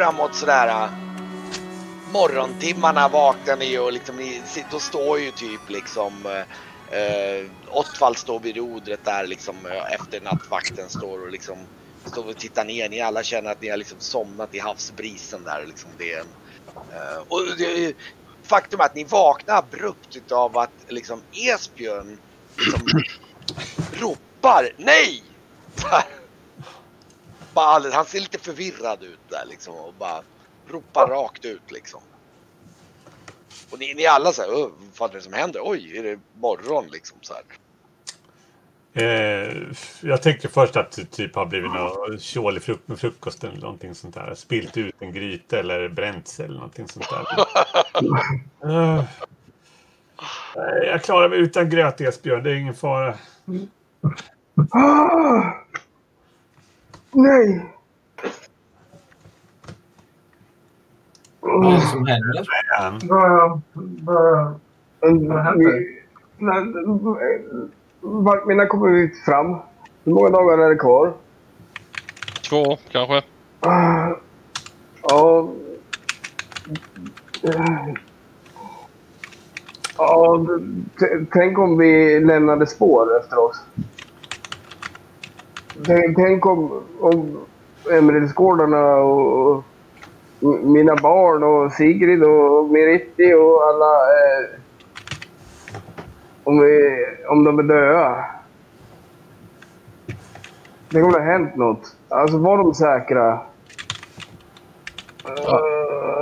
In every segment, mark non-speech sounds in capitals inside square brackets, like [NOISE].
framåt sådär äh, morgontimmarna vaknar ni och liksom, ni, då står ju typ liksom äh, äh, eh, Ottwald står vid rodret där liksom efter nattvakten står och liksom står och tittar ner. Ni alla känner att ni har liksom somnat i havsbrisen där liksom. Det är en, eh, och det, faktum är att ni vaknar abrupt av att liksom Esbjörn liksom ropar nej! Bara, han ser lite förvirrad ut där liksom och bara ropar rakt ut liksom. Och ni, ni alla säger, vad är det som händer? Oj, är det morgon liksom så här. Eh, jag tänkte först att det typ har blivit något tjålig frukt med frukosten eller någonting sånt där. Spilt ut en gryta eller bränt sig eller någonting sånt där. [LAUGHS] uh, jag klarar mig utan gröt Esbjörn, det är ingen fara. Nej! Vad är det som händer? Vad... Vad... Vad händer? Vakterna kommer ut fram. Hur många dagar är det kvar? Två, kanske. Ja... Ja, tänk om vi lämnade spår efter oss. Tänk, tänk om, om Emeraldsgårdarna och, och mina barn och Sigrid och Meritti och alla... Eh, om, vi, om de är döda. Tänk om det har hänt något. Alltså var de säkra? Uh,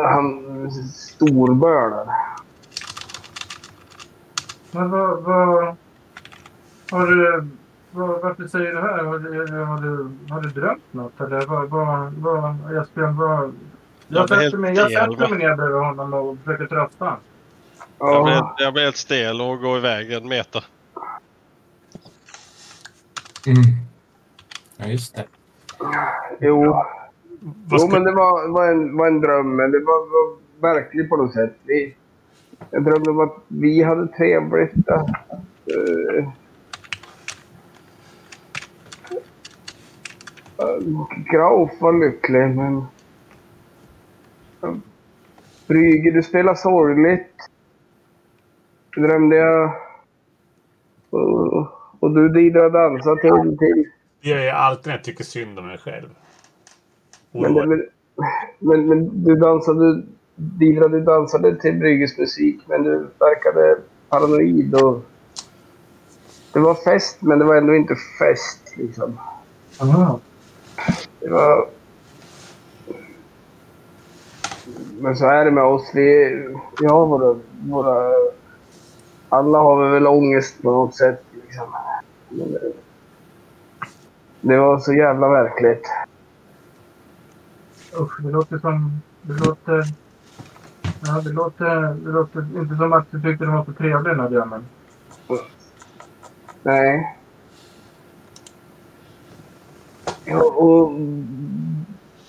han storbölar. Men vad... vad har du... Vad, varför säger du det här? Har du, har du, har du drömt något? Eller vad... vad, vad Esbjörn, vad... Jag sätter mig, jag helt sätter mig ner bredvid honom och försöker trösta honom. Jag blir, Ja, jag blir helt stel och går iväg en meter. Mm. Ja, just det. jo. Jo, men det var, var, en, var en dröm, men det var, var verkligt på något sätt. Vi, jag drömde om att vi hade trevligt. Att, uh, Grauf var lycklig, men... Brüger, du spelar sorgligt. Drömde jag... Och, och du Didra och dansade till, till Det gör jag alltid när jag tycker synd om mig själv. Men, det, men, men, men du dansade, Didra, du dansade till Brygges musik, men du verkade paranoid och... Det var fest, men det var ändå inte fest, liksom. Aha. Det var... Men så är det med oss. Vi, vi har våra, våra... Alla har vi väl ångest på något sätt, liksom. Men det, var så jävla verkligt. Usch, det låter som... Det låter... Ja, det låter, det låter inte som att du tyckte den var så trevlig den här drömmen. Nej. Ja, och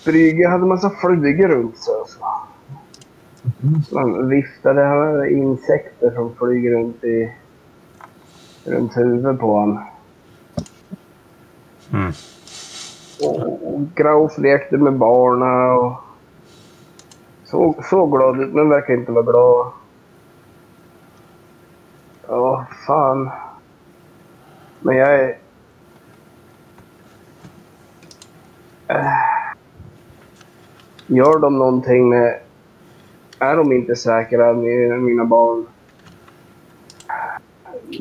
Brygge hade massa flugor runt sig. och Så. Så han viftade. Hade insekter som flyger runt i runt huvudet på honom. Mm. Och, och Grauf lekte med barna och såg så glad ut, men verkar inte vara glad. Ja, fan. Men jag är... Äh. Eh, gör de någonting med... Är de inte säkra, med mina barn? Eh,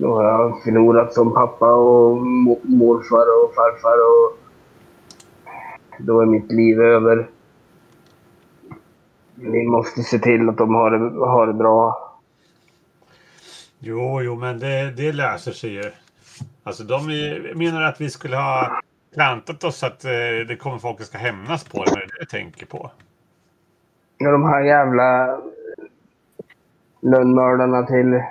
då har jag förlorat som pappa och morfar och farfar och... Då är mitt liv över. Vi måste se till att de har det, har det bra. Jo, jo, men det, det löser sig ju. Alltså, de är- menar att vi skulle ha klantat oss att eh, det kommer folk som ska hämnas på det. Är det jag tänker på. Ja, de här jävla lönnmördarna till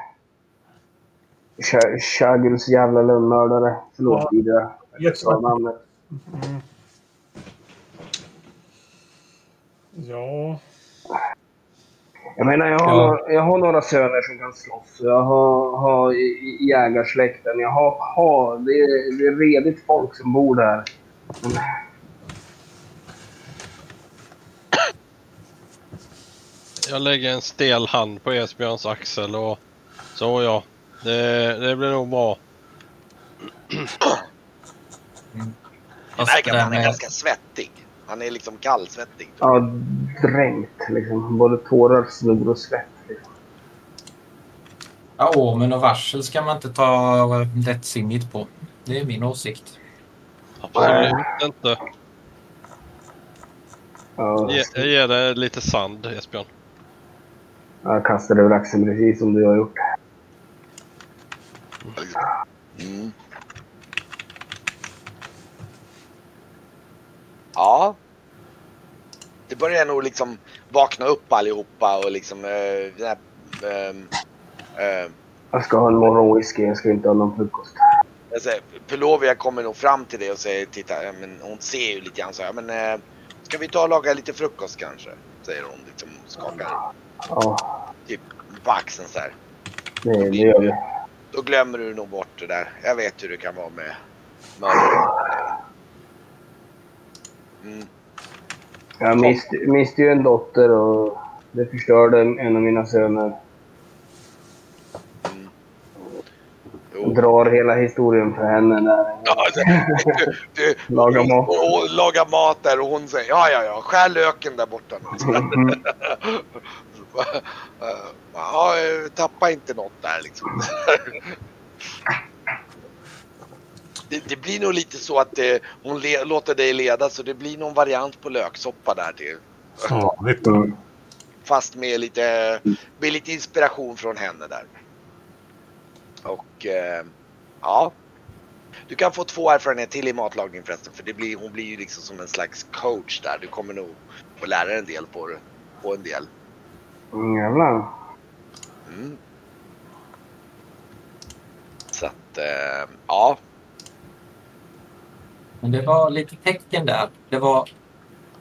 Sh- Shaguls jävla lönnmördare. Förlåt, Ja. Ida. Jag namnet. Mm. Ja. Jag menar, jag har, Ja. några, jag har några söner som kan slåss. Jag har, har jägarsläkten. Jag har, har det, är, det är redigt folk som bor där. Men, jag lägger en stel hand på Esbjörns axel och så ja. Det, det blir nog bra. Det verkar att han är ganska svettig. Han är liksom kallsvettig. Ja, dränkt liksom. Både tårar, snor och svett. Liksom. Ja, Åmen och varsel ska man inte ta lättsinnigt på. Det är min åsikt. Absolut inte. Ja, Ge, ger det lite sand Esbjörn. jag kastade över axeln precis som du har gjort. Mm. Ja. Det börjar nog liksom vakna upp allihopa och liksom... Här, ehm, eh, Jag ska ha en morgonwhisky, jag ska inte ha någon frukost. alltså, Pelovia kommer nog fram till det och säger titta, men hon ser ju lite grann så här, men eh, ska vi ta och laga lite frukost kanske? Säger hon liksom skakar Ja, typ på axeln så här. det, det gör vi. Då glömmer du nog bort det där. Jag vet hur det kan vara med mördare. Mm. Jag miste, miste ju en dotter och det förstörde en, en av mina söner. Mm. Jo. drar hela historien för henne där. Ja, du, du, Laga mat. Och, och, laga mat där och hon säger ja, ja, ja, skär löken där borta. Mhm. [LAUGHS] ja, eh, tappa inte något där liksom. [LAUGHS] Det, det blir nog lite så att det, hon le, låter dig leda så det blir någon variant på löksoppa där till. Då. Mm. Fast med lite, med lite inspiration från henne där. Och eh, ja. Du kan få två erfarenheter till i matlagning förresten. För det blir, hon blir ju liksom som en slags coach där. Du kommer nog få lära dig en del på. På en del. Mm, Jävlar. Mm. Så att eh, ja. Men det var lite tecken där. Det var...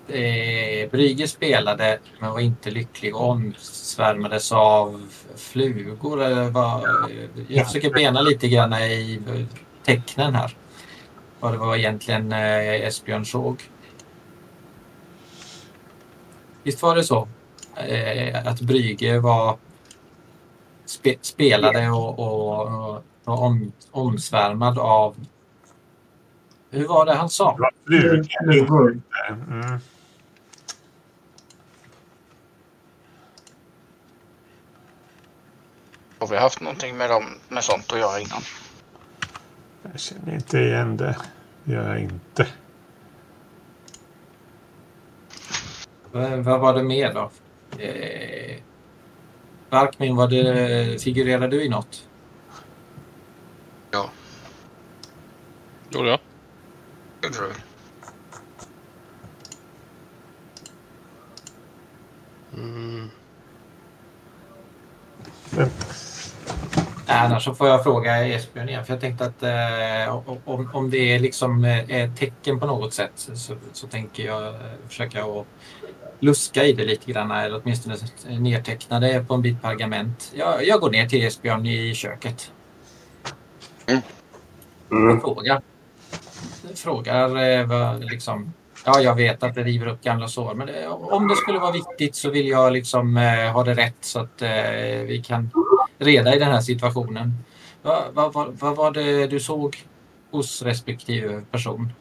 Eh, Brygge spelade men var inte lycklig och omsvärmades av flugor. Eller vad, jag försöker bena lite grann i tecknen här. Vad det var egentligen eh, Esbjörn såg. Visst var det så? Eh, att Brygge var spe, spelade och, och, och var om, omsvärmad av... Hur var det han sa? Det. Flugor. Mm. Har vi haft någonting med, dem, med sånt att göra innan? Jag känner inte igen det. Gör jag inte. Vad var det mer då? Eh, Barkmin, var det, figurerade du i något? Ja, Gjorde jag? Det tror jag. Mm. Annars så får jag fråga Esbjörn igen. För jag tänkte att eh, om, om det är liksom eh, tecken på något sätt så, så tänker jag eh, försöka att luska i det lite grann. Eller åtminstone nedteckna det på en bit pergament. Jag, jag går ner till Esbjörn i köket. Mm. och frågar. Frågar eh, vad, liksom. Ja, jag vet att det river upp gamla sår, men eh, det, om det skulle vara viktigt så vill jag liksom eh, ha det rätt så att vi kan reda i den här situationen. Vad va, va, vad var det du såg hos respektive person?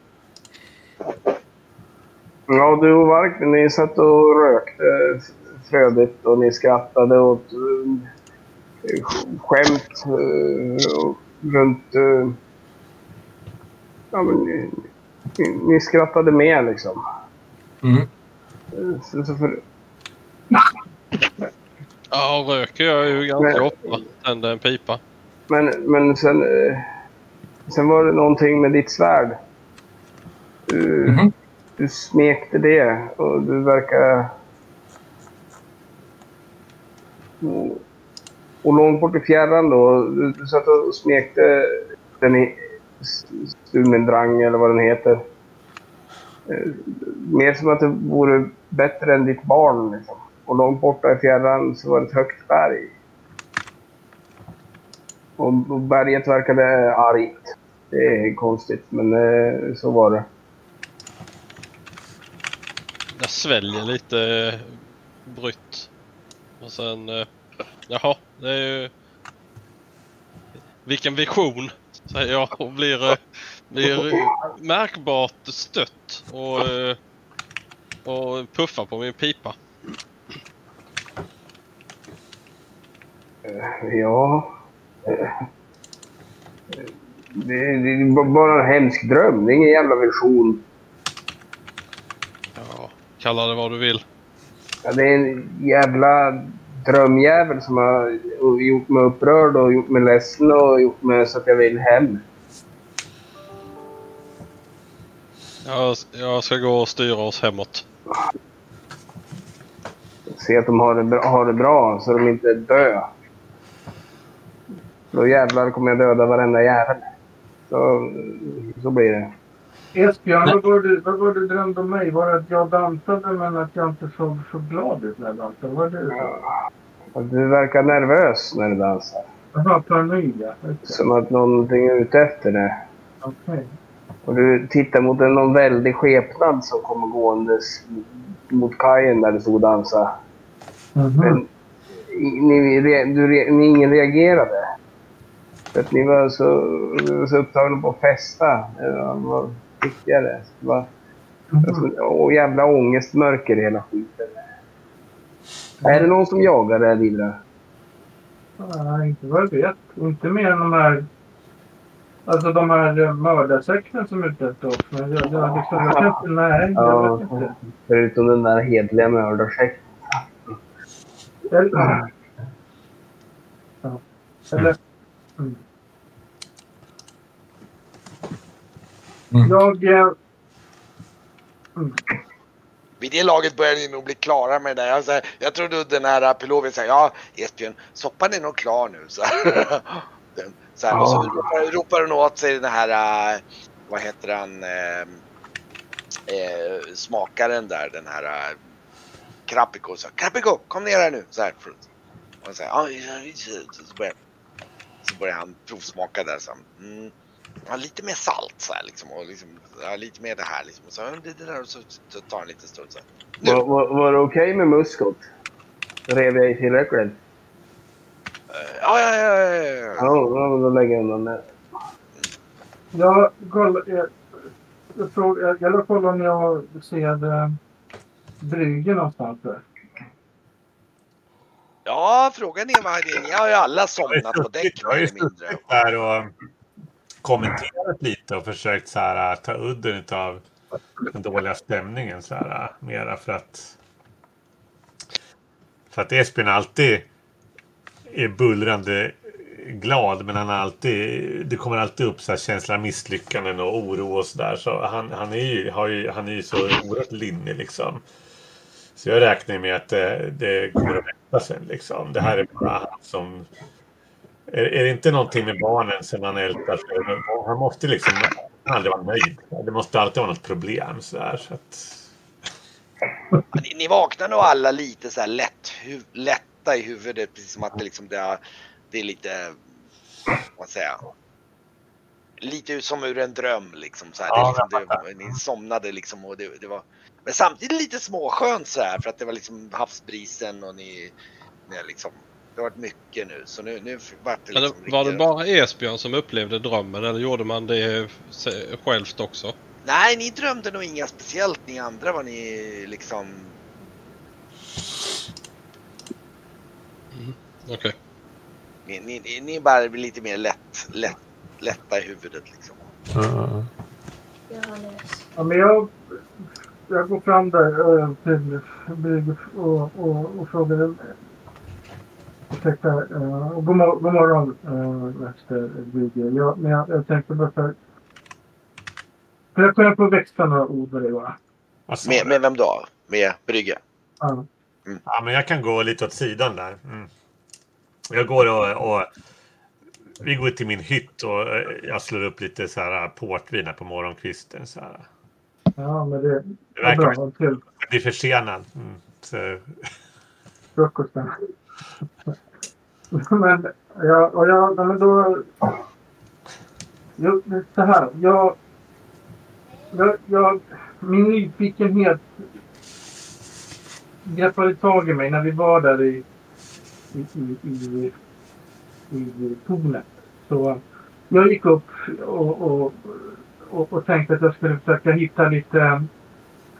Ja, du och Varken, ni satt och rökte frödigt och ni skrattade åt skämt runt... Ja, men ni, ni, ni skrattade med liksom. Mm. Så, så för, Ja, röker jag ju ganska Men- ofta. Tänder en pipa. men, men sen, eh, sen var det någonting med ditt svärd. Du, Mhm. du smekte det och du verkar... Och, och långt bort i fjärran då, du, du satt och smekte den i Stumendrang eller vad den heter. Eh, mer som att det vore bättre än ditt barn. Liksom. Och långt borta i fjärran så var det ett högt berg. Och, och berget verkade argt. Det är konstigt, men eh, så var det. Jag sväljer lite eh, brytt. Och sen... Jaha, det är ju... Vilken vision, säger jag och blir, eh, blir märkbart stött och, eh, och puffar på min pipa. Ja. eh, Det, det är bara en hemsk dröm. Det är ingen jävla vision. Ja, kalla det vad du vill. Ja, det är en jävla drömjävel som har gjort mig upprörd och gjort mig ledsen och gjort mig så att jag vill hem. Jag, jag ska gå och styra oss hemåt. Se att de har det, bra, har det bra så de inte dör. Då jävlar kommer jag döda varenda jävel. Så, så blir det. Esbjörn, vad var, det, vad var du drömde om mig? Var det att jag dansade men att jag inte såg så glad ut när jag dansade? Var det? Och Du verkar nervös när du dansar. Jaha, paranoid ja. Som att någonting är ute efter det. Okej. Och du tittar mot en någon väldig skepnad som kommer gåendes mot kajen där du stod och dansade. Mhm. Men i- ni, re- du, re- ni, ingen reagerade. För att ni var så, så upptagna på att festa. Viktigare. Det var, det var Mhm. så, åh, jävla ångestmörker i hela skiten. Är det någon som jagar dig, Livra? Nej, inte vad jag vet. Inte mer än de här... Alltså de här eh, mördarsekten som är ute efter oss. Men jag, jag, liksom, jag kan inte... Nej, jag Ja, vet inte. förutom den där hedliga mördarsekten. Eller... Ja. Eller... Mm. Mm. Jag... eh, Mm. Vid det laget börjar ni nog bli klara med det där. Jag, så här, jag trodde den här Pelovi säger ja Esbjörn, soppan är nog klar nu. [LAUGHS] Så här. Den, så här, Och så ropar, ropar hon åt sig den här, äh, vad heter han, äh, äh, smakaren där, den här äh, Krapiko. Så, Krapiko, kom ner här nu. Så här. Och så, här, ja, ja, ja, så, börjar, så börjar han provsmaka där. Så, här, mm, ja, lite mer salt så här liksom. Och liksom ja, lite mer det här liksom. Och så, ja, det, det där och så, så tar en liten stund så här. Var, var, var det okej med muskot? Rev jag i tillräckligt? Ja, ja, ja, ja, ja. Ja, då, då lägger jag undan det. Jag kollar... Jag, jag, jag, jag kollar om jag ser eh, Brygge någonstans. Där. Ja, frågan är vad ni har ju alla somnat på däck mer eller mindre. suttit där och kommenterat lite och försökt så här, äh, ta udden av den dåliga stämningen. Så här, äh, mera för att för att Esbjörn alltid är bullrande glad men han har alltid, det kommer alltid upp så här känsla av misslyckanden och oro och sådär. Så han, han, är ju, har ju, han är ju så oerhört linnig liksom. Så jag räknar med att det, det kommer att rätta sen liksom. Det här är bara han som är, är det inte någonting med barnen som han ältar han måste liksom aldrig vara nöjd. Det måste alltid vara något problem så här, så att, Ni, ni vaknar nog alla lite så här lätt, hu, lätta i huvudet. Precis som att det liksom det, är- det är lite, vad man säga. Lite ut som ur en dröm liksom. Så här. Det, liksom, det, ni somnade liksom och det, det var men samtidigt lite småskönt så här för att det var liksom havsbrisen och ni, ni liksom det har varit mycket nu så nu, nu vart det liksom det- var det bara Esbjörn som upplevde drömmen eller gjorde man det självt också? Nej, ni drömde nog inga speciellt. Ni andra var ni liksom... Okej. Ni, ni, ni- ni är bara lite mer lätt, lätt, lätta i huvudet liksom. Ja, men jag, jag går fram där äh, till och, och, och frågar. Eh, Ursäkta, och god, mor- god morgon äh, Mäster Brygge. Jag, men jag, jag tänkte bara för... För jag kunde få växla några ord med dig bara. Med, med vem då? Med Brygge? Ja. Ja, men jag kan gå lite åt sidan där. Mm. Jag går och, och vi går till min hytt och eh, jag slår upp lite så här portvin här på morgonkvisten. Så här. ja, men det Det bra. verkar kul. jag blir försenad. Mm. Så, frukosten men, ja, och jag, men då... Jo, det så här. Jag, jag, jag, min nyfikenhet greppade tag i mig när vi var där i i, i, i, i tornet. Så jag gick upp och, och, och, och tänkte att jag skulle försöka hitta lite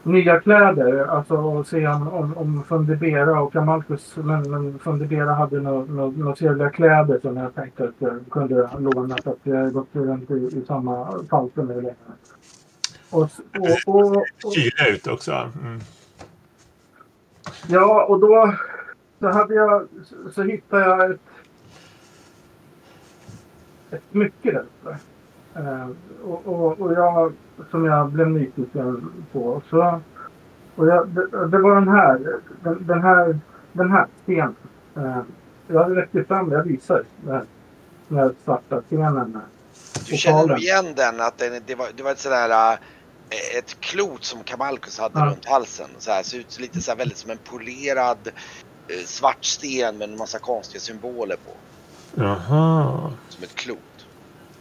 nya kläder. Alltså och se om, om, om Fundibera och Amalkus, men, men Fundibera hade några no, no, trevliga kläder som jag tänkte att jag kunde låna för att jag gått runt i, i samma falter nu länge. Och, och, och, och, Kyla ut också. Mm. Ja, och då så hade jag, så hittade jag ett, ett smycke där uppe. Eh, och, och, och jag, som jag blev nyfiken på. Så, och jag, det, det var den här, den, den här, den här stenen. Eh, jag räckte fram, jag visar den här, den här svarta stenen. Du känner nog igen den, att den, det, var, det var ett sådär äh, ett klot som Kamalkus hade Ja. runt halsen. Så här, ser ut lite så här, väldigt som en polerad eh, svart sten med en massa konstiga symboler på. Jaha. Som ett klot.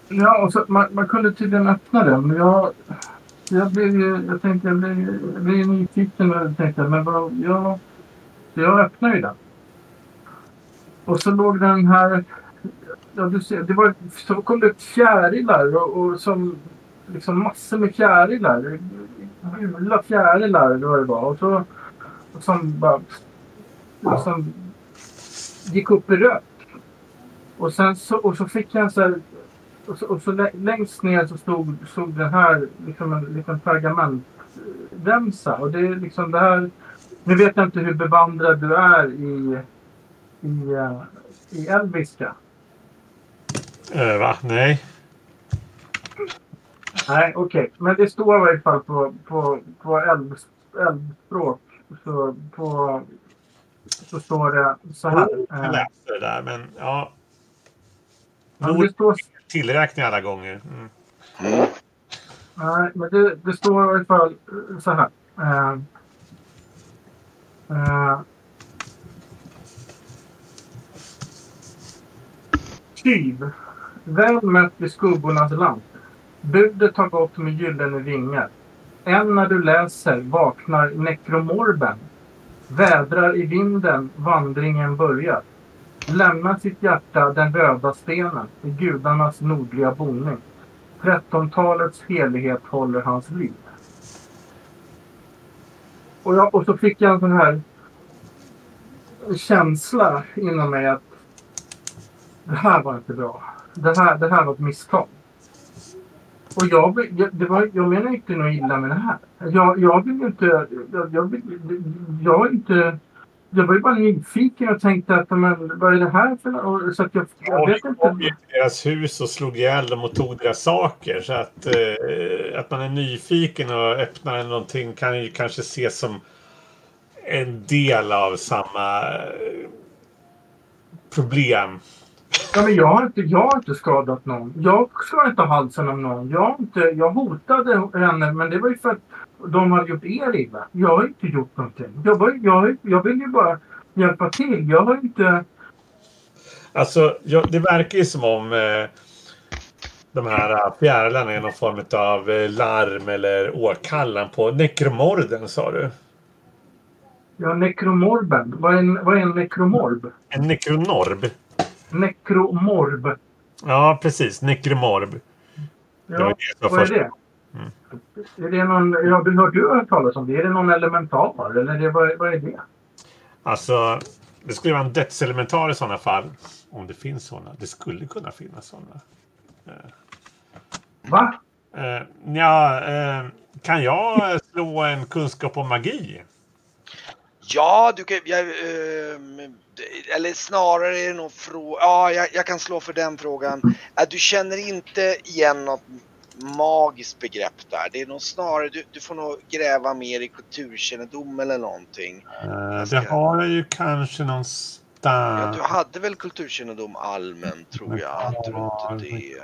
Ja, och så, man, man kunde tydligen öppna den. Men jag, jag blev ju, jag tänkte, jag blev, jag blev nyfiken och tänkte, men vad, jag, jag öppnade ju den. Och så låg den här, ja du ser, det var, så kom det fjärilar och, och som, liksom massor med fjärilar. Gula fjärilar eller vad det var. Och så, och som bara, som gick upp i rök. Och sen så, och så fick jag en så här och så, och så lä- längst ner så stod, stod den här liksom en liten pergamentremsa. Och det är liksom det här. Nu vet jag inte hur bevandrad du är i, i, eh, i elviska. Eh, va? Nej. Nej, okej. Men det står i varje fall på, på, på älv, älvspråk. Så, på, så står det så här. Jag Eh, läste det där, men ja. men det står tillräkning alla gånger. Mm. Mm. Nej, men det, det står i alla fall eh, så här. Eh, eh. uh, Tyv. Väl mött vid skuggornas land. Budet har gått med gyllene vingar. Än när du läser vaknar nekromorben. Vädrar i vinden vandringen börjar. Lämnar sitt hjärta den röda stenen i gudarnas nordliga boning. Trettontalets helighet håller hans liv. Och, jag, och så fick jag en sån här känsla inom mig att det här var inte bra. Det här, det här var ett misstag. Och jag, jag, det var, jag menar inte något illa med det här. Jag, jag vill ju inte... Jag, jag, vill, jag är inte... Jag var ju bara nyfiken och tänkte att men, vad är det här för och, Så att jag, jag vet inte. ju till deras hus och slog ihjäl dem och tog deras saker. Så att, eh, att man är nyfiken och öppnar någonting kan ju kanske ses som en del av samma eh, problem. Ja, men jag, har inte, jag har inte skadat någon. Jag skar inte halsen av någon. Jag, inte, jag hotade henne, men det var ju för att de hade gjort er illa. Jag har inte gjort någonting. Jag, var, jag, jag vill ju bara hjälpa till. Jag har inte... Alltså, ja, det verkar ju som om eh, de här eh, fjärilarna är någon form av eh, larm eller åkallan på nekromorden, sa du? Ja, nekromorben. Vad är en, vad är en nekromorb? En nekronorb? Nekromorb. Ja, precis. Nekromorb. Det var Ja, det som var vad är det? Är det någon... Ja, du har du hört talas om det? Är det någon elementar? Eller är det, vad, vad är det? Alltså, det skulle vara en dödselementar i sådana fall. Om det finns sådana. Det skulle kunna finnas sådana. Va? Eh, ja, eh, kan jag slå en kunskap om magi? Ja, du kan... Jag, ehm, eller snarare är det nog fråga... Ja, jag, jag kan slå för den frågan. Äh, du känner inte igen något magiskt begrepp där. Det är nog snarare... Du, du får nog gräva mer i kulturkännedom eller någonting. Eh, det har jag ju kanske Ja, någonstans. du hade väl kulturkännedom allmänt tror jag. Inte det.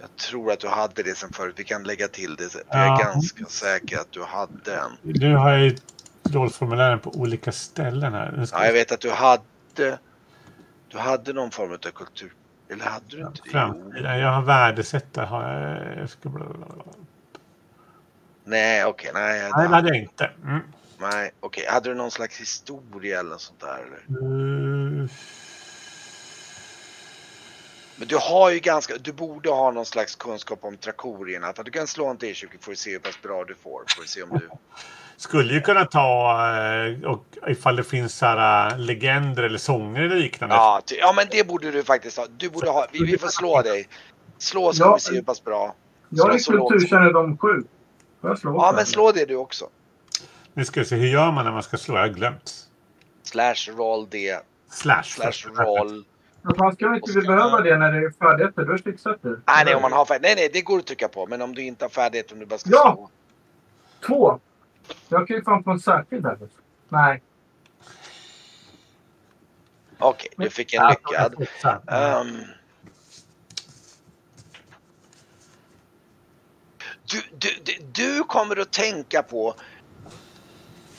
Jag tror att du hade det sen förut. Vi kan lägga till det. Jag Ja. är ganska säker att du hade den. Nu har jag ju rollformulären på olika ställen här. Ja, jag vet att du hade... Du hade någon form av kultur... Eller hade du inte det? Jag har värdesättare. Har jag... jag ska... Nej, okej. nej, Nej, det hade jag inte. Mm. Nej, okej. Hade du någon slags historia eller något sånt där? Eller? Mm. Men du har ju ganska, du borde ha någon slags kunskap om trakorierna. Du kan slå en T20 för att se hur pass bra du får. Att se om du... Skulle ju kunna ta, eh, och ifall det finns så här, äh, legender eller sånger eller liknande. Ja, ja, men det borde du faktiskt ha. Du borde ha. Vi, vi får slå dig. Slå så Ja. vi ser hur pass bra. Jag är Så lågt. kulturkännedom 7. Får jag slå? Ja, men slå det du också. Nu ska vi se, hur gör man när man ska slå? Jag har glömt. Slash roll det. Slash. Slash roll. Men fan, ska vi inte vi behöva det när det är färdigt? Du har fixat det. Nej, nej, om man har färdigt. Nej, nej, det går att trycka på. Men om du inte har färdigt, om du bara ska Ja. slå. Två! Jag kan ju fan få en särskild här. Nej. Okej, du fick en lyckad. Ehm. du, du, du, du kommer att tänka på...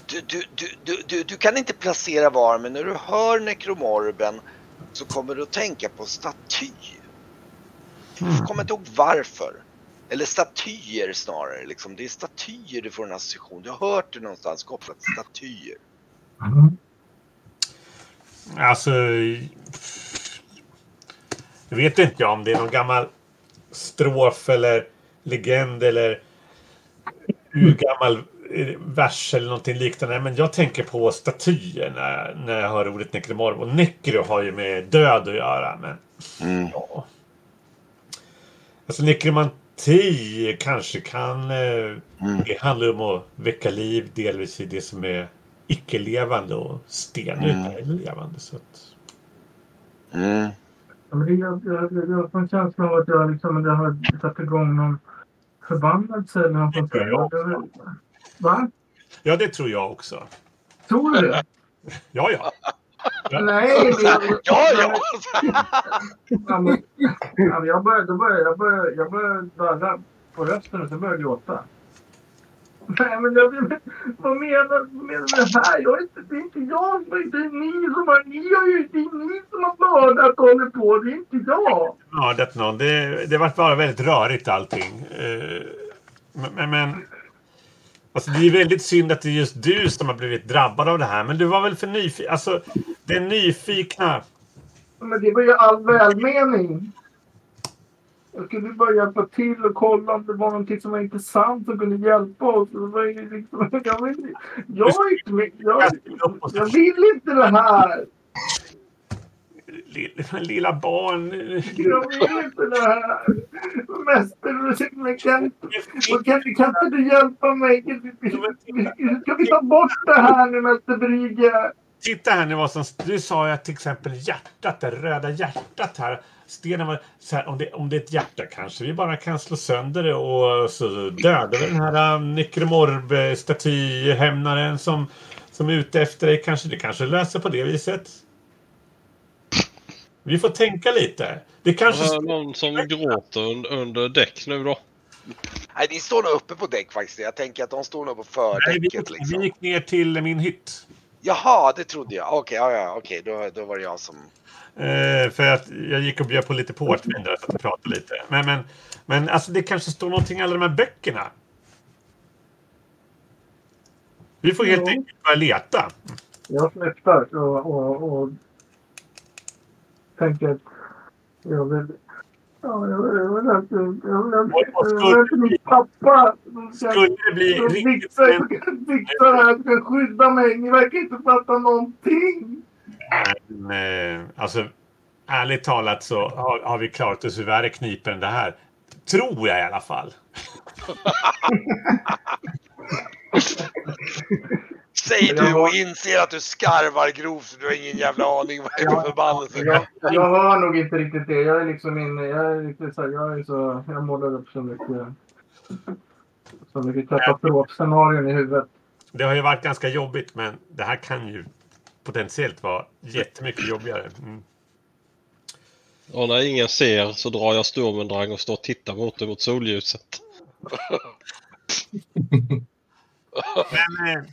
Du, du, du, du, du, du kan inte placera var, men när du hör nekromorben så kommer du att tänka på staty. Jag kommer inte ihåg varför. Eller statyer snarare. Liksom. Det är statyer du får en association. Du har hört det någonstans kopplat till statyer. Alltså... Jag vet inte jag om det är någon gammal strof eller legend eller urgammal vers eller någonting liknande. Men jag tänker på statyer när, när jag hör ordet nekromorf. Och nekro har ju med död att göra. Men Mm. ja. Alltså nekromanti kanske kan... Eh, Mm. Det handlar om att väcka liv delvis i det som är icke-levande och stenar Mm. är levande. Så att, Mm. Ja, men det, jag, jag, jag, får en känsla av att jag, liksom, jag har satt igång någon förbannelse eller något där. Ja. Jag- Va? ja, det tror jag också. Tror du det? Ja, ja. Nej! [LAUGHS] men jag- Ja, ja! Ja, men, ja, men jag började, då började, jag började, jag började darra på rösten och så började jag gråta. Nej, men jag, vad menar du med det här? Jag är inte, det är inte jag. Det är ni som har, ni har ju, det är ni som har mördat och håller på. Det är inte jag. mördat någon. Det, det var bara väldigt rörigt allting. Eh, Men, men, men alltså det är väldigt synd att det är just du som har blivit drabbad av det här. Men du var väl för nyfiken. Alltså, den nyfikna. Men det var ju all välmening. Jag skulle bara hjälpa till och kolla om det var någonting som var intressant som kunde hjälpa oss. Det var ju liksom, [LAUGHS] jag, vill, jag, är inte jag, jag vill inte det här. [LAUGHS] Lilla, barn. Jag vill inte det här. Mäster, men kan, kan, kan inte du hjälpa mig? Kan vi ta bort det här nu, Mäster Brygge? Titta här nu vad som... Du sa ju att till exempel hjärtat, det röda hjärtat här. Stenen var så här, om det, om det är ett hjärta kanske vi bara kan slå sönder det och så dödar vi den här um, Necromorb-statyhämnaren som, som är ute efter dig. Kanske det kanske löser på det viset. Vi får tänka lite. Det kanske... Det är någon som gråter un- under däck nu då. Nej, de står nog uppe på däck faktiskt. Jag tänker att de står nog på Nej, vi, fördäcket liksom. vi gick ner till min hytt. Jaha, det trodde jag. Okej, ja, ja, okej. Då, då var det jag som... Eh, för att jag gick och bjöd på lite portvin där så att vi pratade lite. Men, men, men alltså det kanske står någonting i alla de här böckerna. Vi får helt Ja. enkelt börja leta. Jag släpper och, och, och tänker att jag vill... Ja, jag vill, jag vill att, jag vill att, jag vill att min pappa Skulle det bli riktigt... det här ska skydda mig. Ni verkar inte fatta någonting. Men, eh, alltså, ärligt talat så har, har vi klarat oss ur värre kniper än det här. Tror jag i alla fall. [LAUGHS] Säg du och inser att du skarvar grovt så du har ingen jävla aning vad det är för förbannelse. Jag, jag har nog inte riktigt det. Jag är liksom inne... Jag är riktigt så här, jag är så... Jag målar upp så mycket... Så mycket katastrofscenarion i huvudet. Det har ju varit ganska jobbigt men det här kan ju potentiellt vara jättemycket jobbigare. Mm. Och när ingen ser så drar jag Sturmendrang och står och tittar mot det mot solljuset. [LAUGHS] Men, eh,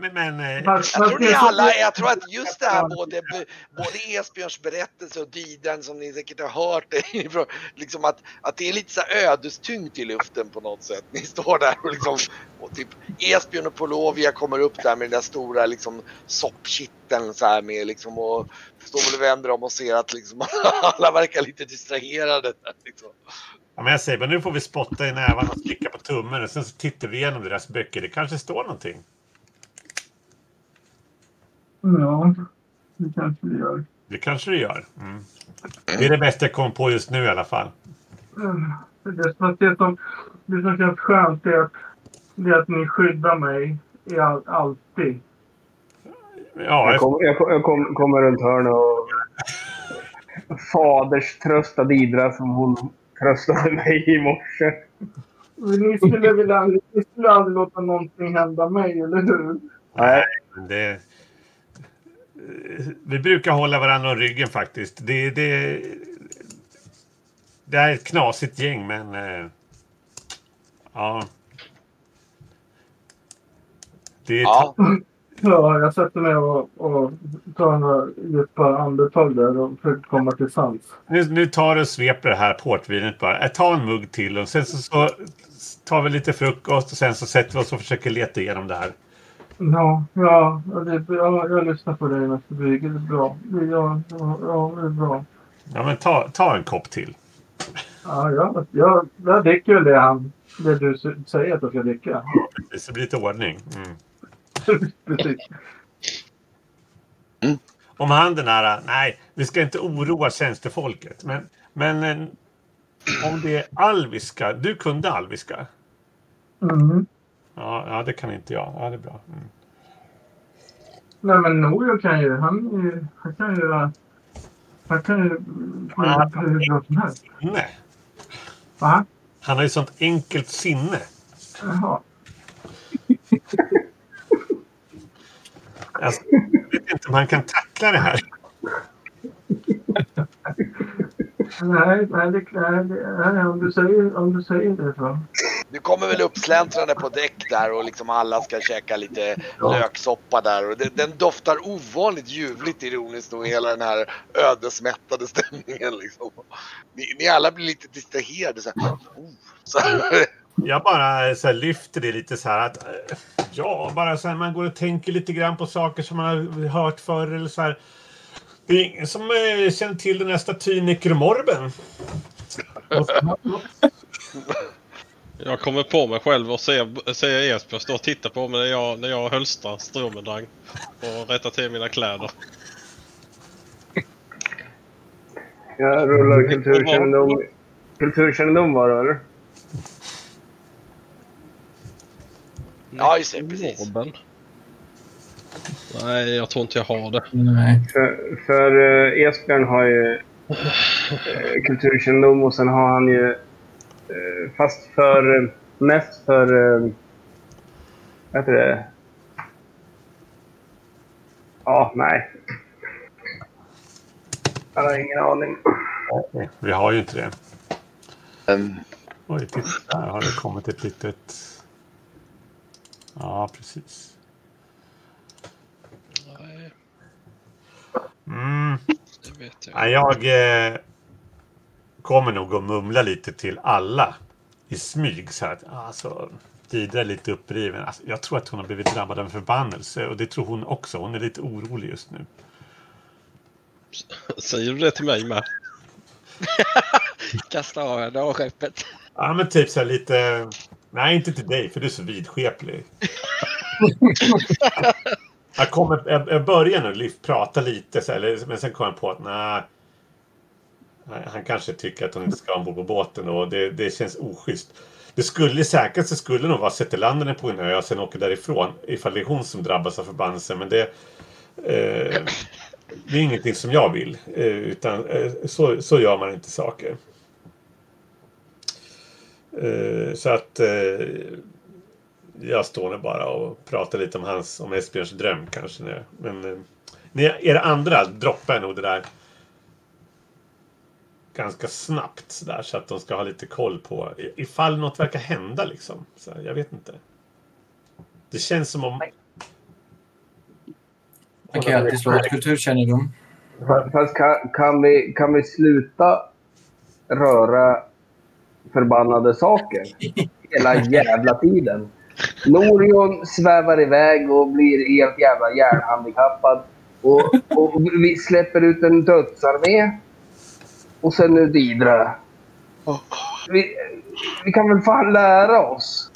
Men, men eh, Jag tror, ni alla, jag tror att just det här både, både Esbjörns berättelse och Didran som ni säkert har hört det [LAUGHS] ifrån, liksom att, att det är lite så ödestyngt i luften på något sätt. Ni står där och liksom och typ Esbjörn och Polovia kommer upp där med den där stora liksom soppkitteln så här med liksom och står och vänder om och ser att liksom [LAUGHS] alla verkar lite distraherade där liksom. Ja, men jag säger bara, nu får vi spotta i nävarna och slicka på tummen och sen så tittar vi igenom deras böcker. Det kanske står någonting. Ja, det kanske vi gör. Det kanske det gör. Mm. Det är det bästa jag kom på just nu i alla fall. Mm. Det, fast det, som, det som känns skönt är att, det är att ni skyddar mig i all, alltid. Ja, Jag, kom, jag, kom, jag kom, kommer runt hörnet och faders trösta Didra som hon tröstade mig i morse. Ni skulle, aldrig, ni skulle aldrig låta någonting hända mig, eller hur? Nej, det... Vi brukar hålla varandra om ryggen faktiskt. Det, det, det är ett knasigt gäng, men... eh, Ja. Det är Ja, Ja, jag sätter mig och, och tar några djupa andetag där och försöker komma till sans. Nu, nu tar du och sveper det här portvinet bara. Äh, Ta en mugg till och sen så, så tar vi lite frukost och sen så sätter vi oss och försöker leta igenom det här. Ja, ja, det, ja jag lyssnar på dig Mäster Brygge. Det är bra. Det- Ja, ja, ja, det är bra. Ja, men ta, ta en kopp till. Ja, ja, jag, jag dricker väl det, han, det du säger att jag ska dricka. Så blir lite ordning. Mm. [LAUGHS] Precis. Om han den här, nej, vi ska inte oroa tjänstefolket. Men, men eh, om det är alviska, du kunde alviska? Mm. Ja, ja, det kan inte jag. Ja, det är bra. Mm. Nej, men Nojo kan ju, han, är ju- han kan ju, han kan ju hur bra som helst. Nej, Va? han har ju sånt enkelt sinne. Jaha. [LAUGHS] Alltså, jag vet inte om han kan tackla det här. Nej, nej, det, nej, nej om, du säger, om du säger det så. Du kommer väl uppsläntrande på däck där och liksom alla ska käka lite löksoppa där och det, den doftar ovanligt ljuvligt ironiskt och hela den här ödesmättade stämningen liksom. Ni, ni alla blir lite distraherade så här. Oh, så här. Jag bara så här, lyfter det lite så här att ja, bara så här man går och tänker lite grann på saker som man har hört förr eller så här. Det är ingen som eh, känner till den här statyn Necromorben. [LAUGHS] Jag kommer på mig själv och ser, ser Esbjörn stå och titta på mig när jag, när jag hölstrar Stromedrang och rättar till mina kläder. jag rullar kulturkännedom. Kulturkännedom var det, eller? Ja, just det. Precis. Morben. Nej, jag tror inte jag har det. Nej. För, för uh, Esbjörn har ju eh, kulturkännedom och sen har han ju eh, fast för eh, mest för uh, vad heter det? Ja, nej. Jag har ingen aning. Vi har ju inte det. Um, Oj, titta. Där har det kommit ett litet... Ja, precis. Nej, Mm. det vet jag Ja, jag eh, kommer nog att mumla lite till alla i smyg. Så att, alltså, Didra är lite uppriven. Alltså, jag tror att hon har blivit drabbad av en förbannelse och det tror hon också. Hon är lite orolig just nu. [LAUGHS] Säger du det till mig med? [LAUGHS] Kasta av henne av skeppet. Ja, men typ så här lite... Nej, inte till dig, för du är så vidskeplig. [LAUGHS] jag, kommer, jag, jag börjar lyft, prata lite, så här, men sen kommer jag på att nej, han kanske tycker att hon inte ska ombord på båten och det, det känns oschysst. Det skulle säkert så skulle nog vara att sätta land på en ö och sen åka därifrån ifall det är hon som drabbas av förbannelsen. Men det, eh, det är ingenting som jag vill. Eh, utan eh, så, så gör man inte saker. Eh, så att eh, jag står nu bara och pratar lite om hans, om Esbjörns dröm kanske. Nu. Men eh, era andra droppar nog det där ganska snabbt så där så att de ska ha lite koll på i- ifall något verkar hända liksom. Så jag vet inte. Det känns som om Man kan ju alltid slå ett kulturkännedom. Fa- Fast kan, kan, vi, kan vi sluta röra förbannade saker [LAUGHS] hela jävla tiden? Norion svävar iväg och blir helt jävla hjärnhandikappad. Och, och vi släpper ut en dödsarmé. Och sen nu Didra. Vi, vi kan väl fan lära oss?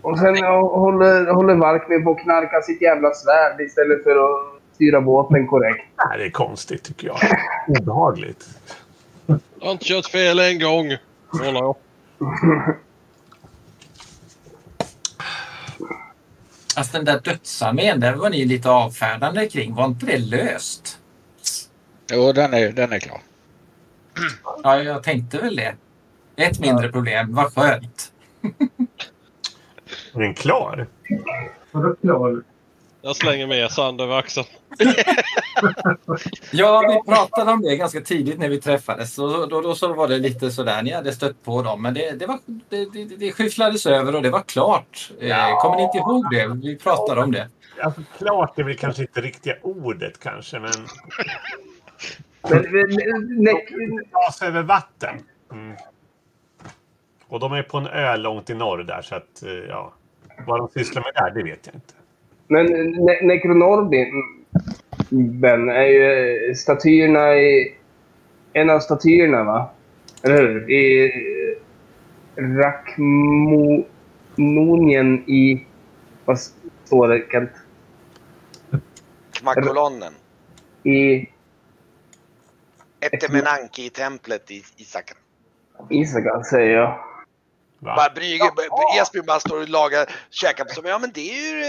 Och sen håller, håller Varkmin på att knarka sitt jävla svärd istället för att styra båten korrekt. Nej, det är konstigt tycker jag. Obehagligt. Jag har inte kört fel en gång. Håller jag. Alltså den där dödsarmén, där var ni lite avfärdande kring. Var inte det löst? Jo, den är, den är klar. Ja, jag tänkte väl det. Ett mindre problem. Vad skönt. Är den klar? Vadå klar? Jag slänger med sand över axeln. Ja, vi pratade om det ganska tidigt när vi träffades. Och då, då så var det lite sådär, ni hade stött på dem. Men det, det, var, det, det, det skyfflades över och det var klart. Eh, kommer ni inte ihåg det? Vi pratade om det. Alltså, klart är väl kanske inte riktiga ordet kanske, men... Men, men, ne- Tas över vatten. Mm. Och de är på en ö långt i norr där, så att eh, ja. Vad de sysslar med där, det vet jag inte. men ne Necronorbin Ben, är ju statyerna i... En av statyerna, va? Eller hur? I Rachmonien i... Vad står det, Kent? Kmakolonnen. I Etemenanki-templet i Isakra. Isaka, säger jag. Va? Bara Brygge, B- Esbjörn bara står och lagar, käkar på som, ja men det är ju,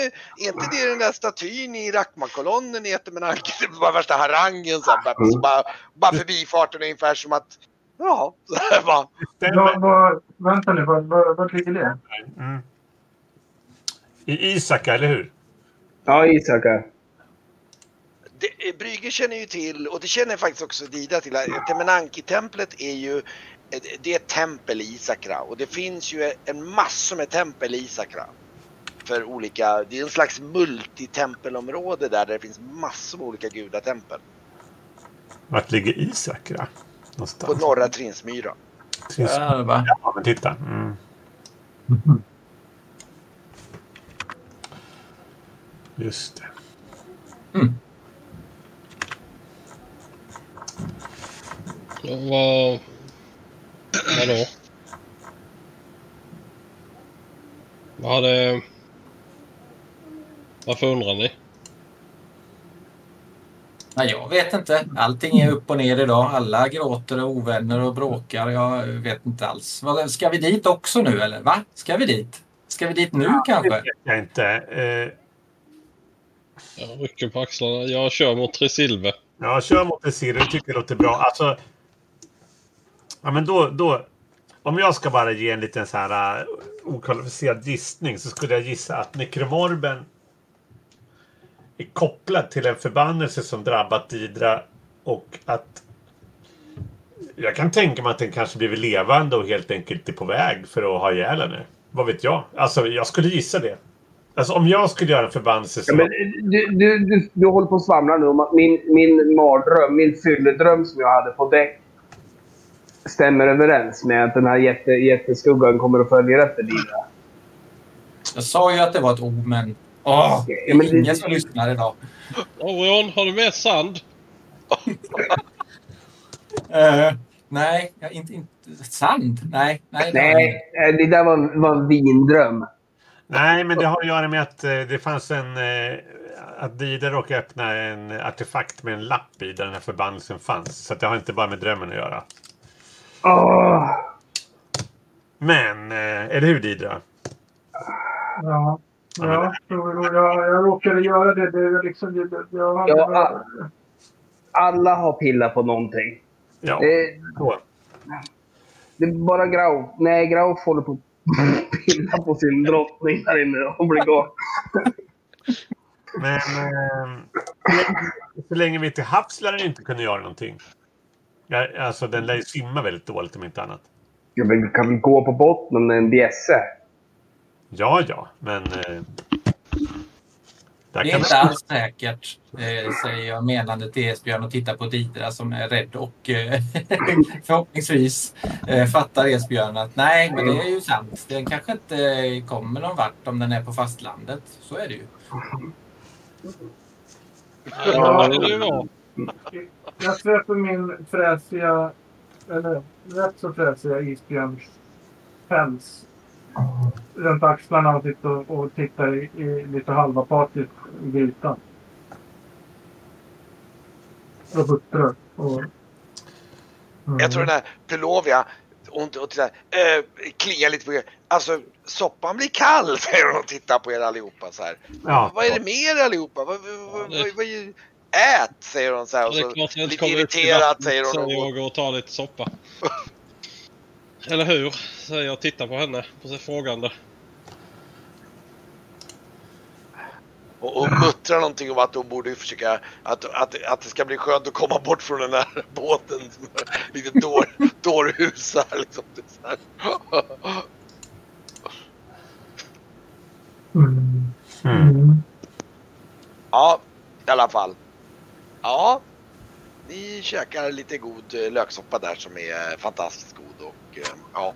är inte det den där statyn i Rackmakolonnen i Etemenanki? [LAUGHS] Det var värsta harangen så här, bara, så bara, bara förbifarten ungefär som att, ja, så här bara. Vad, Stämmer. vad, vänta nu, vad, vad, vad ligger det? Mm. I Isaka, eller hur? Ja, Isaka. Det, eh, Brygge känner ju till, och det känner faktiskt också Dida till, att Temenanki-templet är ju eh, det är ett tempel i Isakra och det finns ju en massa med tempel i Isakra. För olika, det är en slags multitempelområde där, där det finns massor med olika gudatempel. Vart ligger Isakra? På Någonstans. norra Trinsmyra. Trins- Ja, men titta. Mm. [LAUGHS] Just det. Vad... Vadå? Vad hade... Varför undrar ni? Nej, jag vet inte. Allting är upp och ner idag. Alla gråter och ovänner och bråkar. Jag vet inte alls. Ska vi dit också nu eller? Va? Ska vi dit? Ska vi dit nu Det kanske? vet jag inte. Eh, Jag rycker på axlarna. Jag kör mot Tresilve. ja, kör mot det Siri. Det tycker jag låter bra. Alltså... Ja, men då, då... Om jag ska bara ge en liten så här uh, okvalificerad gissning så skulle jag gissa att Nekromorben är kopplad till en förbannelse som drabbat Didra och att jag kan tänka mig att den kanske blivit levande och helt enkelt är på väg för att ha ihjäl henne. Vad vet jag? Alltså, jag skulle gissa det. Alltså, om jag skulle göra en förbannelse Ja, som... men du, du, du, du håller på att svamla nu om att min, min mardröm, min fylledröm som jag hade på däck stämmer överens med att den här jätte, jätteskuggan kommer att följa efter Dina. Jag sa ju att det var ett omen. Åh, det Ja, men är det- ingen som lyssnar idag. Orion, har du med sand? [LAUGHS] Eh, nej, jag, inte, inte... Sand? Nej. Nej, det. Nej, eh, det där var, var en vindröm. Nej, men det har att göra med att eh, det fanns en... Att Dida råkade öppna en artefakt med en lapp i där den här förbannelsen fanns. Så att det har inte bara med drömmen att göra. Åh, Men, eh, eller hur Didra? Ja. Ja, jag, jag råkade göra det. det är liksom, det, jag hade, Ja, alla har pillat på någonting. Ja, Det, så. det är bara Grau. Nej, Grau håller på att pilla på sin drottning där inne och blir galen. Men eh, så länge- så länge vi är till havs lär den inte kunna göra någonting. Ja, alltså, den lär ju simma väldigt dåligt om inte annat. Ja, men kan vi gå på botten med en bjässe? Ja, ja, men... Eh, Det är inte alls säkert, eh, säger jag menande till Esbjörn och tittar på Didra som är rädd och eh, [LAUGHS] förhoppningsvis eh, fattar Esbjörn att nej, men det är ju sant. Den kanske inte kommer någon vart om den är på fastlandet. Så är det ju. Ja, det är ju bra. Jag släpper min fräsiga, eller rätt så fräsiga isbjörns päls runt axlarna och tittar, och tittar i, i lite halvapatiskt i grytan. Och huttrar. Och, Mm. Jag tror den här Pelovia, hon, hon tittar, eh, kliar lite på det. Alltså soppan blir kall [LAUGHS] säger hon och tittar på er allihopa så här. Ja. Vad är det med er allihopa? Vad, vad, vad, vad, vad, ät säger hon så här. Och så, lite irriterat säger hon. Och, jag går och tar lite soppa. Eller hur? Säger jag och tittar på henne. Och ser frågande. och, och muttrar någonting om att hon borde försöka, att, att, att det ska bli skönt att komma bort från den där båten. [LAUGHS] Lite dår, [LAUGHS] dårhusar liksom. Så här. Mm. Mm. Ja, i alla fall. Ja, ni käkar lite god eh, löksoppa där som är eh, fantastiskt god och eh, ja.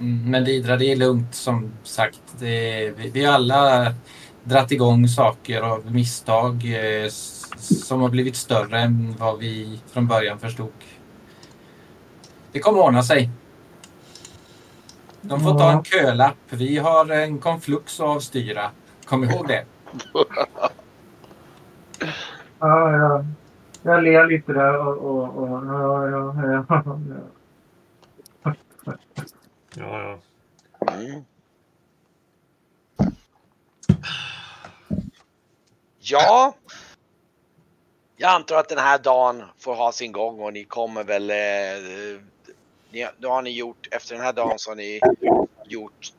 Mm, Men Didra, det är lugnt som sagt. Det, vi, vi har alla dratt igång saker av misstag eh, som har blivit större än vad vi från början förstod. Det kommer ordna sig. De får ta en kölapp. Vi har en konflux att avstyra. Kom ihåg det. [LAUGHS] Ja, ja. Jag ler lite där och... och, och ja, ja, ja, ja. Ja, ja. Mm. Ja. Jag antar att den här dagen får ha sin gång och ni kommer väl... Eh, ni, då har ni gjort, efter den här dagen så har ni gjort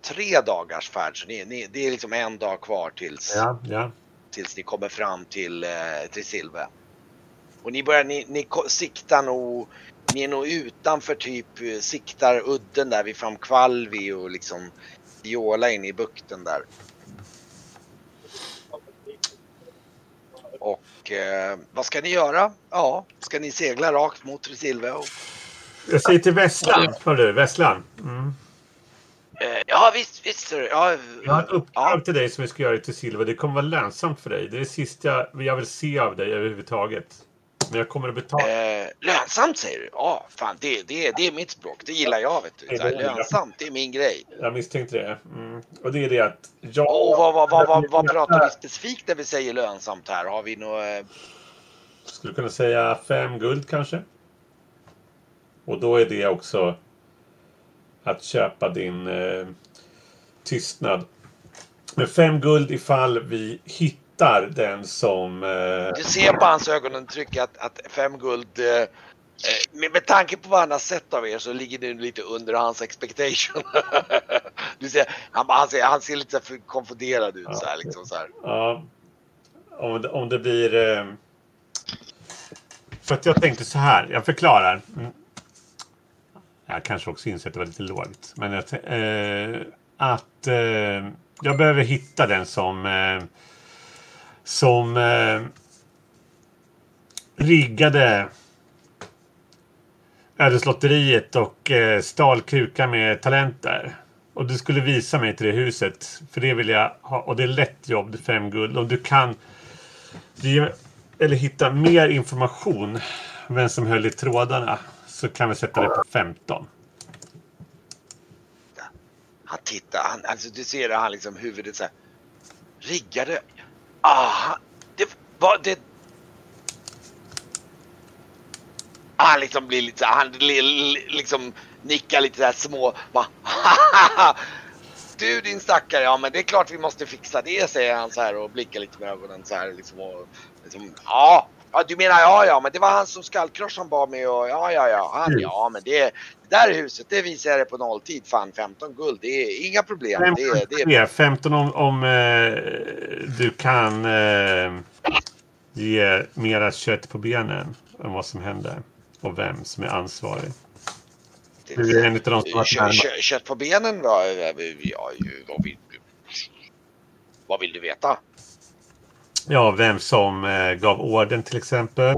tre dagars färd. Så ni, ni, det är liksom en dag kvar tills, ja, ja. Tills ni kommer fram till, eh, till Silve. Och ni börjar, ni, ni siktar nog, ni är nog utanför typ, eh, siktar udden där vid Framkvalvi och liksom Viola in i bukten där. Och eh, vad ska ni göra? Ja, ska ni segla rakt mot Tresilve? Och, Jag säger till Vesslan. Hör du, Vesslan. Mm. Eh, ja visst, visst. sir. Ja, Jag har ett uppdrag ja, till dig som vi ska göra till Silva. Det kommer vara lönsamt för dig. Det är det sista jag vill se av dig överhuvudtaget. Men jag kommer att betala. eh, lönsamt säger du? Ja, fan det, det, det är mitt språk. Det gillar jag vet du. Här, lönsamt, det är min grej. Jag misstänkte det. Mm. Och det är det att jag... Och vad, vad, vad, vad, vad pratar vi specifikt när vi säger lönsamt här? Har vi något... eh, skulle kunna säga fem guld kanske. Och då är det också att köpa din eh, tystnad. Men fem guld ifall vi hittar den som... Eh, Du ser på hans ögontryck att, att fem guld... Eh, eh, med, med tanke på vad han har sett av er så ligger det lite under hans expectation. [LAUGHS] du ser, han, han, ser, han ser lite så konfunderad ut så här, liksom, så här. ja, om, det, om det blir... Eh, för att jag tänkte så här, jag förklarar. Jag kanske också inser att det var lite lågt. Men att, eh, att eh, jag behöver hitta den som eh, som eh, riggade Ödeslotteriet och eh, stal kukar med talenter. Och du skulle visa mig till det huset. För det vill jag ha. Och det är lätt jobb, fem guld. Om du kan ge, eller hitta mer information vem som höll i trådarna så kan vi sätta det på 15. Han tittar, han, alltså du ser han liksom huvudet så här. Riggade? Ah, det var det. Han liksom blir lite så här, han li- liksom nickar lite så här små. Bara, [LAUGHS] du din stackare, ja men det är klart vi måste fixa det säger han så här och blickar lite med ögonen så här liksom. Och, liksom ja, ja, du menar ja ja men det var han som skallkrossaren bad mig och ja ja ja, han, ja men det, det där huset det visar jag på nolltid. Fan 15 guld, det är inga problem. Det, är- det är Det är 15 om, om eh, du kan eh, ge mera kött på benen om vad som hände och vem som är ansvarig. Du är en av de som Kö, kö, kött på benen? Ja, ju- vad, vill, vad vill du veta? Ja, vem som eh, gav orden till exempel.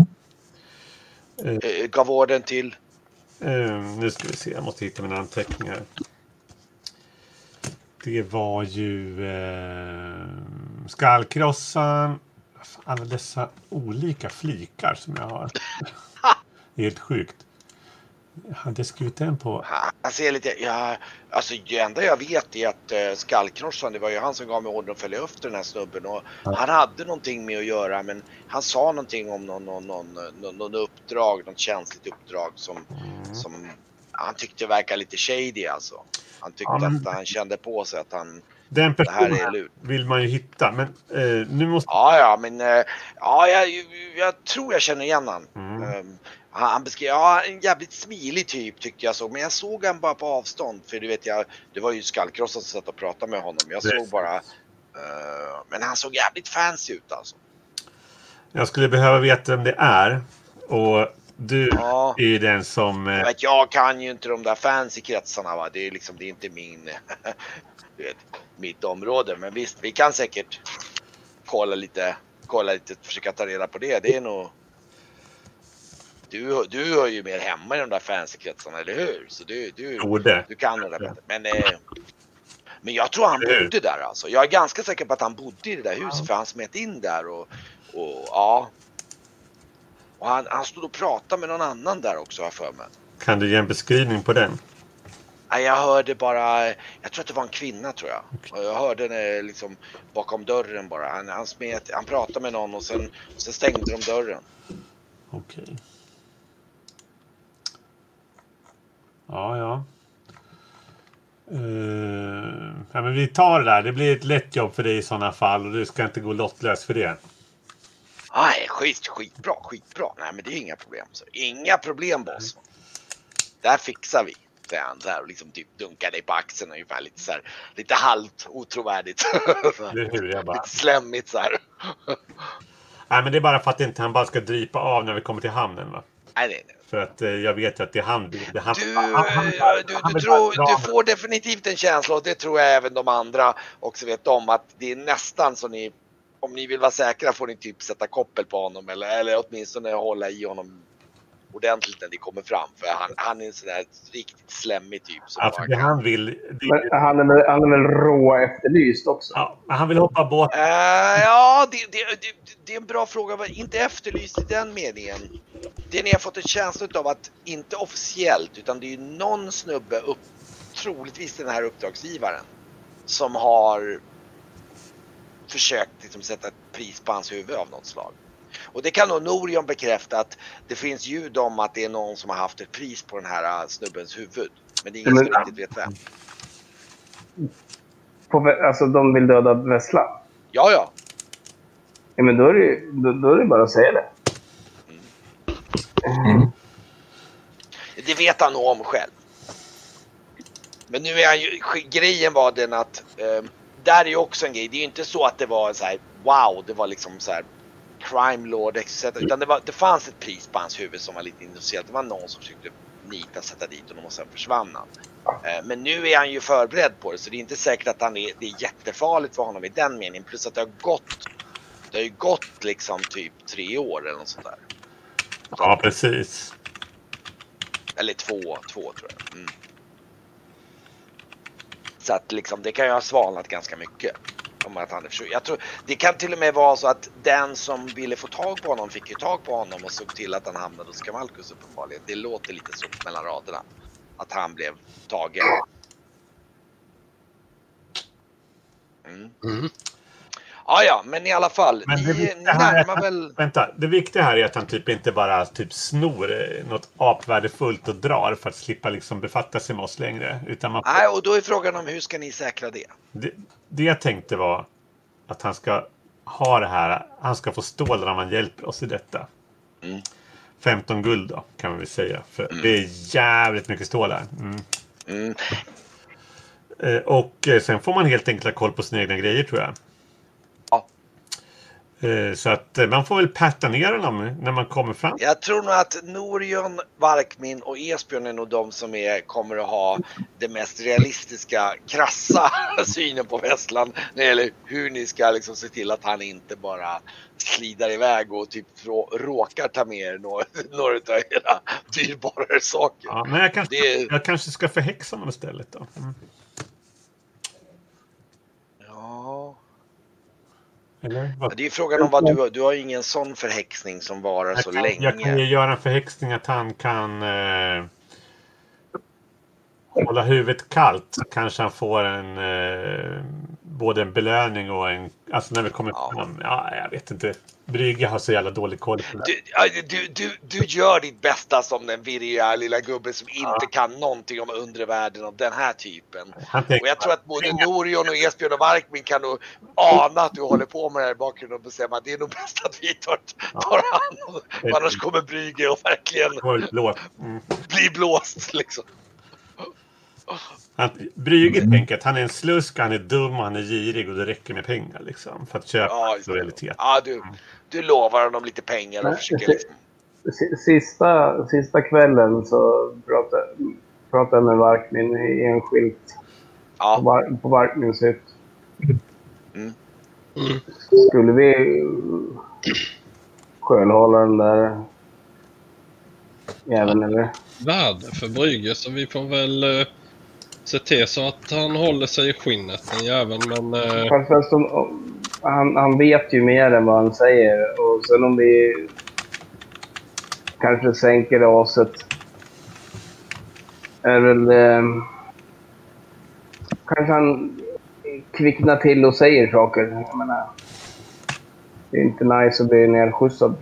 Eh, gav orden till? Eh, nu ska vi se, jag måste hitta mina anteckningar. Det var ju eh, skallkrossan. Alla dessa olika flikar som jag har. [LAUGHS] Helt sjukt. Hade skrivit den på... Han ser lite, ja, alltså det enda jag vet är att uh, skallkrossaren, det var ju han som gav mig ordern att följa efter den här snubben och han hade någonting med att göra men han sa någonting om någon, någon, någon, någon, någon uppdrag, något känsligt uppdrag som, Mm. som han tyckte verkar lite shady alltså. Han tyckte Ja, men- att han kände på sig att han, Den personen vill man ju hitta. Men eh, nu måste... Ja, ja, men uh, ja, jag, jag tror jag känner igen han. Mm. Um, han, beskrev, ja en jävligt smilig typ tyckte jag så, men jag såg han bara på avstånd för du vet jag, det var ju skallkrossaren som satt och pratade med honom. Jag såg bara, eh, men han såg jävligt fancy ut alltså. Jag skulle behöva veta vem det är. Och du Ja. är ju den som... Jag, Eh, vet, jag kan ju inte de där fancy kretsarna va, det är liksom, det är inte min, [LAUGHS] du vet, mitt område. Men visst, vi kan säkert kolla lite, kolla lite, försöka ta reda på det. Det är nog du, du hör ju mer hemma i de där fancy kretsarna, eller hur? Så du, du. Du kan nog det bättre. Men, eh, men jag tror han bodde där alltså. Jag är ganska säker på att han bodde i det där huset för han smet in där och, och ja. Och han, han stod och pratade med någon annan där också har jag för mig. Kan du ge en beskrivning på den? Nej, jag hörde bara, jag tror att det var en kvinna tror jag. Och jag hörde henne liksom bakom dörren bara. Han, han, smet, han pratade med någon och sen, sen stängde de dörren. Okej. Ja, ja. Eh, ja, men vi tar det där. Det blir ett lätt jobb för dig i sådana fall och du ska inte gå lottlös för det. Nej, skit, skitbra, skitbra. Nej, men det är inga problem. Så. Inga problem boss. Det här fixar vi. Han så här och liksom typ dunkar dig på axeln ungefär lite så här. Lite halvt otrovärdigt. [LAUGHS] Hur? Jag bara... lite slemmigt så här. Nej, men det är bara för att inte han bara ska drypa av när vi kommer till hamnen. Va? Nej, nej. För att eh, jag vet att det är han. Det han Du, han- han- eh, du, han du, tror, du får definitivt en känsla och det tror jag även de andra också vet om att det är nästan så ni om ni vill vara säkra får ni typ sätta koppel på honom eller, eller åtminstone hålla i honom ordentligt när ni kommer fram för han, han är en sån där riktigt slemmig typ. Som Alltså, det han vill... Det han är väl, han är väl rå efterlyst också? ja, han vill hoppa båt. Eh, ja, det, det, det, det är en bra fråga. Inte efterlyst i den meningen. Det ni har fått en känsla av att, inte officiellt, utan det är ju någon snubbe, upp, troligtvis den här uppdragsgivaren, som har försökt liksom, sätta ett pris på hans huvud av något slag. Och det kan nog Norion bekräfta att det finns ljud om att det är någon som har haft ett pris på den här äh, snubbens huvud. Men det är ingen som riktigt vet vem. På, alltså de vill döda Vessla? Ja, ja. Ja, men då är det, ju- då, då är det bara att säga det. Det vet han nog om själv. Men nu är han ju, grejen var den att eh, där är ju också en grej. Det är ju inte så att det var så här wow, det var liksom så här crime lord etc. Utan det, var, det fanns ett pris på hans huvud som var lite intressant. Det var någon som försökte nita sätta dit honom och sen försvann han. Eh, men nu är han ju förberedd på det så det är inte säkert att han är, det är jättefarligt för honom i den meningen. Plus att det har gått, det har ju gått liksom typ tre år eller något sånt där. Ja, precis. Eller två, två tror jag. Mm. Så att liksom, det kan ju ha svalnat ganska mycket. Om att han försvunnen. jag tror, det kan till och med vara så att den som ville få tag på honom fick ju tag på honom och såg till att han hamnade hos Kamalkus uppenbarligen. Det låter lite så mellan raderna. Att han blev tagen. Mm. Mm. Ja, ja, men i alla fall. Men det ni viktiga här är närmar att, väl... vänta, det viktiga här är att han typ inte bara typ snor eh, något apvärdefullt och drar för att slippa liksom befatta sig med oss längre. Utan man, Nej, och då är frågan om hur ska ni säkra det? det, det jag tänkte var att han ska ha det här. Han ska få stålar om han hjälper oss i detta. Mm. 15 guld då, kan man väl säga. För det är jävligt mycket stålar. Mm. Mm. Eh, Och eh, sen får man helt enkelt ha koll på sina egna grejer tror jag. Eh, Så att eh, man får väl patta ner honom när man kommer fram. Jag tror nog att Norion, Varkmin och Esbjörn är nog de som är, kommer att ha det mest realistiska, krassa [LAUGHS] synen på Vesslan när det gäller hur ni ska liksom se till att han inte bara slidar iväg och typ rå, råkar ta med er några, [LAUGHS] några av era dyrbarare saker. Ja, men jag kanske, Det jag kanske ska förhäxa honom istället då. Mm. Ja. Eller? Vad- Det är frågan om vad du har. Du har ju ingen sån förhäxning som varar så Jag kan, länge. jag kan ju göra en förhäxning att han kan eh, hålla huvudet kallt. Så kanske han får en eh, både en belöning och en... Alltså när vi kommer Ja. fram. Ja, jag vet inte. Brygga har så jävla dålig koll på det. Du, ja, du, du, du gör ditt bästa som den virriga lilla gubben som inte kan någonting om undre världen och den här typen. Tänker, Och jag tror att både Norion och Esbjörn och Varkmin kan nog ana att du håller på med det här i bakgrunden och bestämma att det är nog bäst att vi tar, tar hand om det. Annars kommer Brygge och verkligen. Mm. bli blåst liksom. Han, Brygge tänker att han är en slusk, han är dum, han är girig och det räcker med pengar liksom. För att köpa Ja, lojalitet. Ja, du, du lovar honom lite pengar och försöker liksom... Si- Sista, sista kvällen så pratade, pratade jag med Varkmin i enskilt på, Ja, Var, på Varkmins hytt. Mm. Mm. Skulle vi skölhålla den där jäveln eller? Värde för Brygge så vi får väl eh, se till så att han håller sig i skinnet den jäveln men... Eh, Fast, fast om, om, han, han vet ju mer än vad han säger. Och sen om vi kanske sänker raset är väl... Eh, kanske han kvicknar till och säger saker. Jag menar, det är inte nice att bli nerskjutsad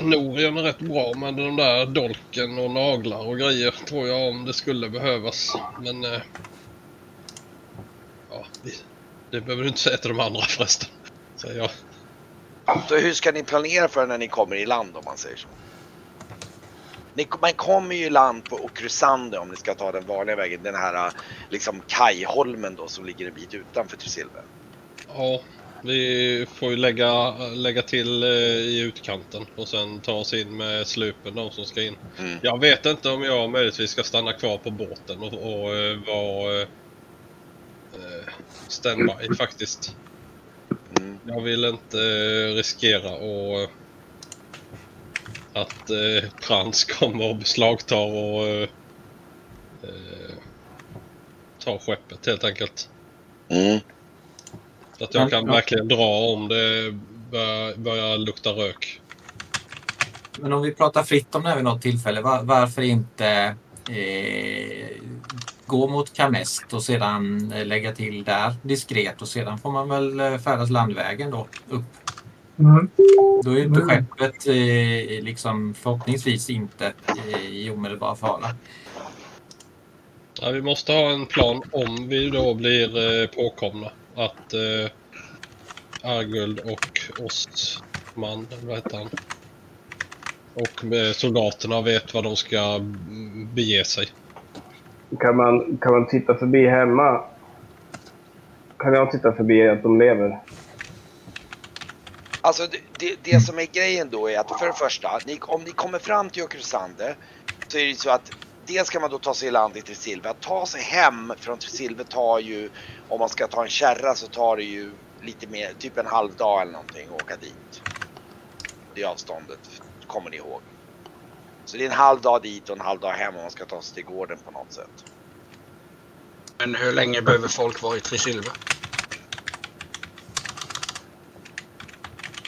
ja, är rätt bra med de där dolken och naglar och grejer tror jag om det skulle behövas. Men... Eh, ja, det behöver du inte säga till de andra [LAUGHS] förresten. Säger jag. så hur ska ni planera för när ni kommer i land om man säger så? Ni, man kommer ju i land på Okrusande om ni ska ta den vanliga vägen. Den här liksom kajholmen då som ligger en bit utanför Tresilver. Ja, vi får ju lägga, lägga till eh, i utkanten och sen ta oss in med slupen de som ska in. Mm. Jag vet inte om jag möjligtvis ska stanna kvar på båten och, och eh, vara eh, standby faktiskt. Mm. Jag vill inte riskera och, att eh, Prans [LAUGHS] kommer och beslagtar och eh, tar skeppet helt enkelt. Mm. Så att jag kan Ja. verkligen dra om det börjar, börjar lukta rök. Men om vi pratar fritt om det här vid något tillfälle, var, varför inte eh, gå mot Kamest och sedan eh, lägga till där diskret och sedan får man väl eh, färdas landvägen då upp. Mm. Då är ju inte Mm. skeppet eh, liksom förhoppningsvis inte eh, i omedelbar fara. Ja, vi måste ha en plan om vi då blir eh, påkomna. Att eh, Arguld och Ostman, vad heter han? Och med soldaterna vet vad de ska bege sig. Kan man, kan man titta förbi hemma? Kan jag titta förbi att de lever? Alltså det, det, det som är grejen då är att för det första, ni, om ni kommer fram till Okrusande så är det så att dels ska man då ta sig i land i Tresilve. Att ta sig hem från Tresilve tar ju, om man ska ta en kärra så tar det ju lite mer, typ en halv dag eller någonting att åka dit. Det avståndet, kommer ni ihåg. Så det är en halv dag dit och en halv dag hem om man ska ta sig till gården på något sätt. Men hur länge behöver folk vara i Tresilve?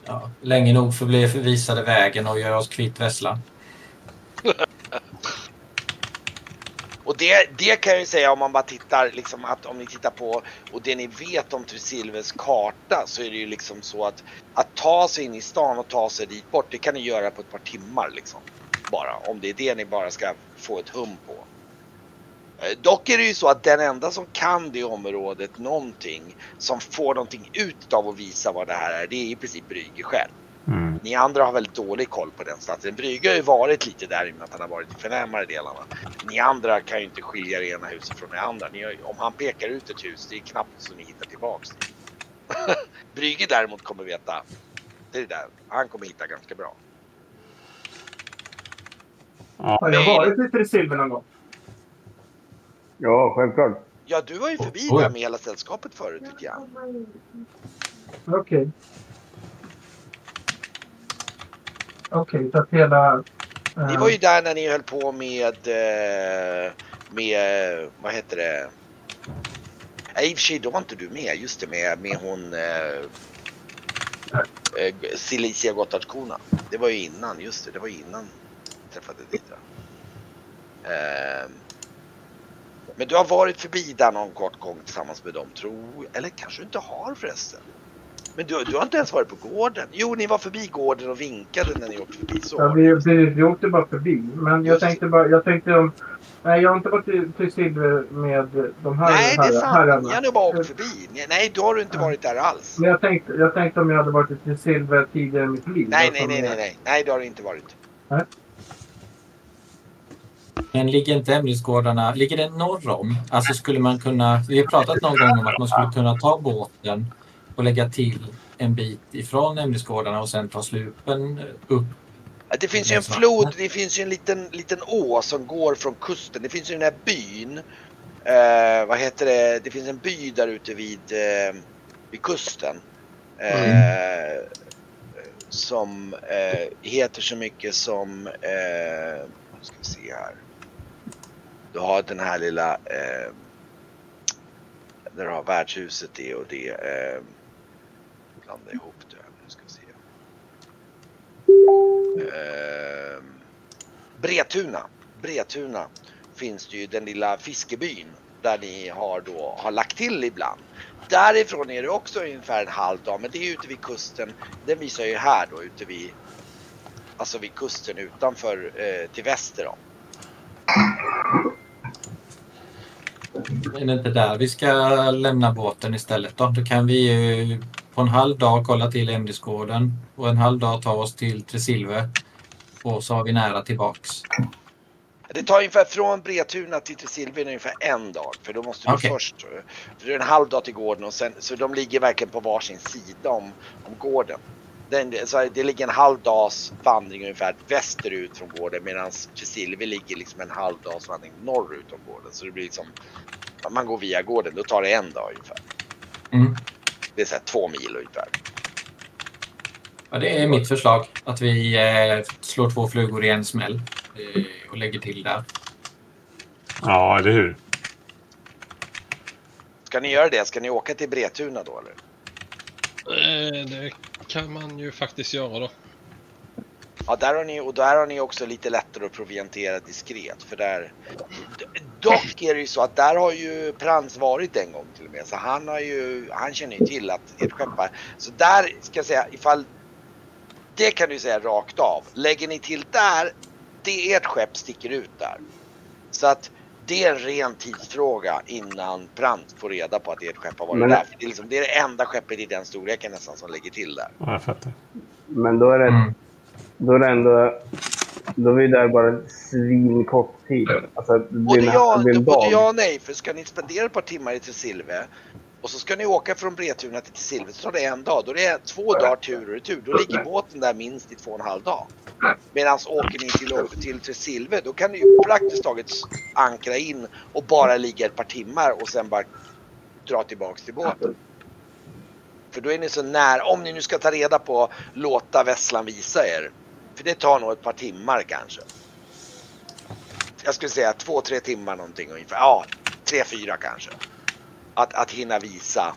Ja, länge nog för att bli förvisade vägen och göra oss kvitt Vesslan. Och det, det kan jag ju säga om man bara tittar liksom att om ni tittar på och det ni vet om Tresilves karta så är det ju liksom så att att ta sig in i stan och ta sig dit bort det kan ni göra på ett par timmar liksom. Bara om det är det ni bara ska få ett hum på. Eh, dock är det ju så att den enda som kan det området någonting som får någonting ut av att visa vad det här är det är i princip Brygge själv. Ni andra har väldigt dålig koll på den stadsdelen. Brygge har ju varit lite där i och med att han har varit i förnämare delarna. Ni andra kan ju inte skilja det ena huset från det andra. Ni om han pekar ut ett hus, det är knappt så ni hittar tillbaks dit. [LAUGHS] Brygge däremot kommer veta Det är där. Han kommer hitta ganska bra. Har jag varit i Tresilver någon gång? Ja, självklart. Ja, du var ju förbi Oj. där med hela sällskapet förut tycker jag. Okej. Okej, så att hela... Eh, uh... Ni var ju där när ni höll på med, eh, med, vad heter det? Nej, i och för sig, då var inte du med. Just det, med, med hon eh, eh, Gotthardskona. Det var ju innan, just det, det var ju innan jag träffade Didra. Eh, men du har varit förbi där någon kort gång tillsammans med dem, tror Eller kanske du inte har förresten. Men du, du har inte ens varit på gården? Jo, ni var förbi gården och vinkade när ni åkte förbi. Så Ja, vi, vi, vi åkte bara förbi. Men jag Just tänkte bara... Jag tänkte om... Nej, jag har inte varit till, till Silver med de här Nej, det är sant. herrarna. Ni har nog bara åkt förbi. Nej, Nej, då har du inte varit där alls. Men jag tänkte, jag tänkte om jag hade varit till Silver tidigare i mitt liv. Nej, Alltså, nej, nej, nej, nej. Nej, det har du inte varit. Men ligger inte ämnesgårdarna, ligger det norr om? Alltså skulle man kunna, vi har pratat någon gång om att man skulle kunna ta båten och lägga till en bit ifrån ämnesgårdarna och sen ta slupen upp. Det finns ju en flod, det finns ju en liten, liten å som går från kusten. Det finns ju den här byn. Eh, vad heter det? Det finns en by där ute vid, eh, vid kusten. Eh, Som eh, heter så mycket som, eh, ska vi se här. Du har den här lilla, eh, där du har värdshuset det och det. Blanda ihop det. här. Nu ska vi se. Eh, Bretuna. Bretuna finns det ju den lilla fiskebyn där ni har då har lagt till ibland. Därifrån är det också ungefär en halv dag, men det är ute vid kusten. Den visar ju här då ute vid, alltså vid kusten utanför eh, till väster om. Är det inte där vi ska lämna båten istället då? Då kan vi ju på en halv dag kolla till ämnesgården och en halv dag ta oss till Tresilver. Och så har vi nära tillbaks. Det tar ungefär från Bretuna till Tresilvien ungefär en dag. För då måste du Okej. först, för det är en halv dag till gården och sen, så de ligger verkligen på varsin sida om, om gården. Den, så det ligger en halv dags vandring ungefär västerut från gården medan Tresilvien ligger liksom en halv dags vandring norrut om gården. Så det blir liksom, man går via gården, då tar det en dag ungefär. Mm. Det är så här två mil ungefär. Ja, det är mitt förslag. Att vi eh, slår två flugor i en smäll eh, och lägger till där. Ja, eller hur? Ska ni göra det? Ska ni åka till Bretuna då eller? Eh, Det kan man ju faktiskt göra då. Ja, där har ni, och där har ni också lite lättare att proviantera diskret. För där, dock är det ju så att där har ju Prans varit en gång till och med. Så han har ju, han känner ju till att ert skepp är- Så där ska jag säga, ifall, det kan du säga rakt av. Lägger ni till där, det ert skepp sticker ut där. Så att det är en ren tidsfråga innan Prant får reda på att ert skepp har varit Men- där. För det, är liksom, det är det enda skeppet i den storleken nästan som lägger till där. Ja, jag fattar. Men då är det, Mm. Då är det ändå... Då är vi där bara svinkort tid. Alltså, det blir Både en, ja, det blir en både ja och nej. För ska ni spendera ett par timmar i Tresilve och så ska ni åka från Bretuna till Tresilve så tar det en dag. Då är det två dagar tur och retur. Då ligger båten där minst i två och en halv dag. Medan åker ni till, till Tresilve då kan ni ju praktiskt taget ankra in och bara ligga ett par timmar och sen bara dra tillbaks till båten. För då är ni så nära, om ni nu ska ta reda på låta Vesslan visa er. För det tar nog ett par timmar kanske jag skulle säga två, tre timmar någonting ungefär. Ja, tre, fyra kanske. Att, att hinna visa.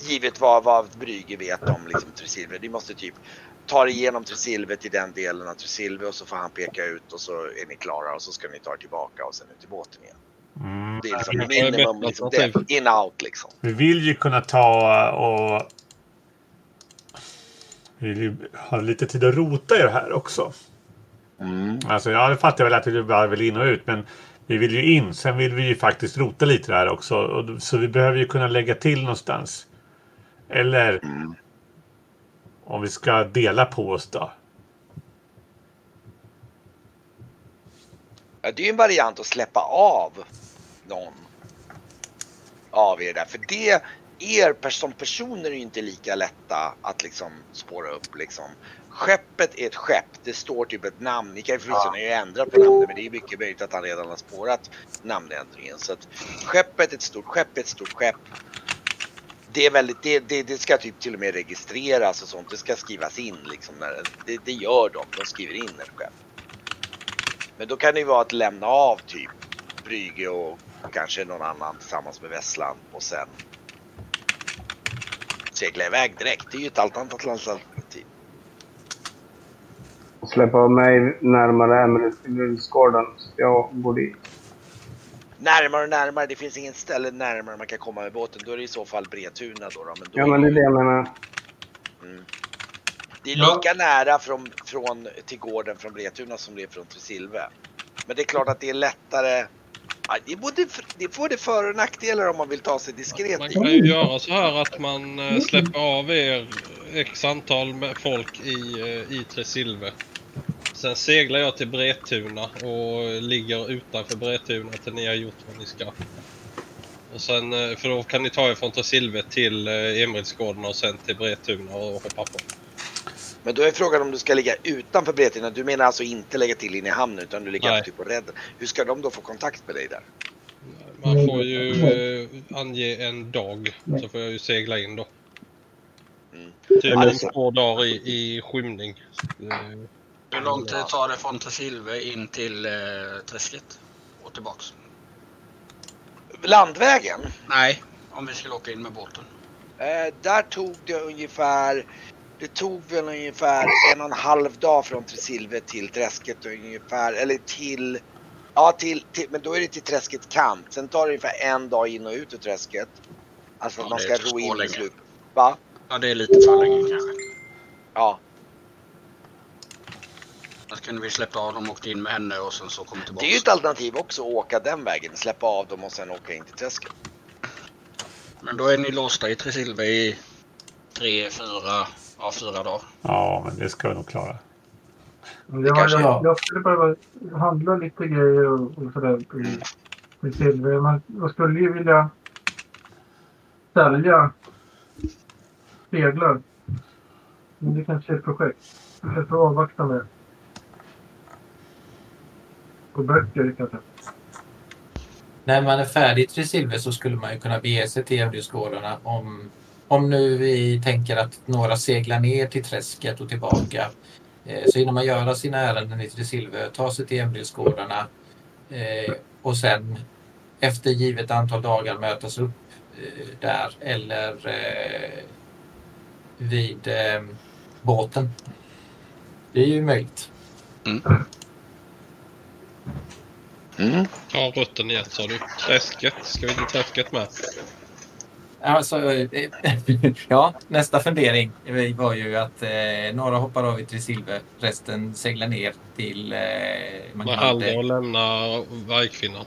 Givet vad, vad Brygge vet om liksom Tresilver. Ni måste typ ta igenom Tresilver till den delen av Tresilver och så får han peka ut och så är ni klara och så ska ni ta er tillbaka och sen ut till båten igen. Mm. Det är liksom minimum, liksom, in out liksom. Vi vill ju kunna ta och... Vi vill ha lite tid att rota i det här också. Alltså jag fattar väl att vi bara vill in och ut men vi vill ju in. Sen vill vi ju faktiskt rota lite där också. Och, så vi behöver ju kunna lägga till någonstans. Eller om vi ska dela på oss då. Ja, det är ju en variant att släppa av någon av er där. För det, er som personer är ju inte lika lätta att liksom spåra upp liksom. Skeppet är ett skepp, det står typ ett namn. Ni kan ju förvisso ju ändrat på namnet men det är mycket möjligt att han redan har spårat namnändringen. Så att skeppet är ett stort skepp, är ett stort skepp. Det är väldigt, det, det, det ska typ till och med registreras och sånt. Det ska skrivas in liksom. När, det, det gör de, de skriver in ett skepp. Men då kan det ju vara att lämna av typ Brygge och kanske någon annan tillsammans med Vesslan och sen segla iväg direkt. Det är ju ett alternativt alternativ. Släppa mig närmare Emeraldsgården. Så jag går dit. Närmare och närmare, det finns ingen ställe närmare man kan komma med båten. Då är det i så fall Bretuna då. då men då Ja, men det är det jag menar. Mm. Det är Ja. lika nära från, från, till gården från Bretuna som det är från Tresilve. Men det är klart att det är lättare. Ja, Det, är både, det får det för och nackdelar om man vill ta sig diskret Man kan ju göra så här att man eh, släpper av er x antal med folk i, eh, i Tresilve. Sen seglar jag till Bretuna och ligger utanför Bretuna till ni har gjort vad ni ska. Och sen, eh, för då kan ni ta er från Tresilve till Emilsgården och sen till Bretuna och hoppa på. Men då är frågan om du ska ligga utanför Bretuna. Du menar alltså inte lägga till in i hamnen utan du ligger typ på redden. Hur ska de då få kontakt med dig där? Man får ju eh, ange en dag, så får jag ju segla in då. Mm. Typ Ja, det är en så. två dagar i, i skymning. Hur lång tid tar det från Tresilve in till eh, träsket? Och tillbaks? Landvägen? Nej, om vi skulle åka in med båten. Eh, där tog det ungefär det tog väl ungefär en och en halv dag från Tresilve till träsket ungefär, eller till Ja, till, till, men då är det till träsket kant. Sen tar det ungefär en dag in och ut ur träsket. Alltså att Ja, man ska ro in i slup. Va? Ja, det är lite för länge kanske. Ja. Då kunde vi släppt av dem, åkt in med henne och sen så kommit tillbaka. Det är ju ett alternativ också att åka den vägen. Släppa av dem och sen åka in till träsket. Men då är ni låsta i Tresilve i tre, fyra, ja fyra dagar. Ja, men det ska vi nog klara. Men Jag, kanske- jag, jag skulle behöva handla lite grejer och, och sådär i, i silver. Man, jag skulle ju vilja sälja speglar. Men det kanske är ett projekt. Jag får avvakta med. Och böcker kanske. När man är färdig i Tresilve så skulle man ju kunna bege sig till Emrysgårdarna om, om nu vi tänker att några seglar ner till träsket och tillbaka. Eh, så hinner man göra sina ärenden i Tresilve, ta sig till Emrysgårdarna eh, och sen efter givet antal dagar mötas upp eh, där eller eh, vid eh, båten. Det är ju möjligt. Mm. Ta rutten i ett sa du. Träsket. Ska vi till träsket med? Alltså, eh, [LAUGHS] ja, nästa fundering var ju att eh, några hoppar av i Tresilve, resten seglar ner till... Eh, man inte, och lämna vargkvinnan.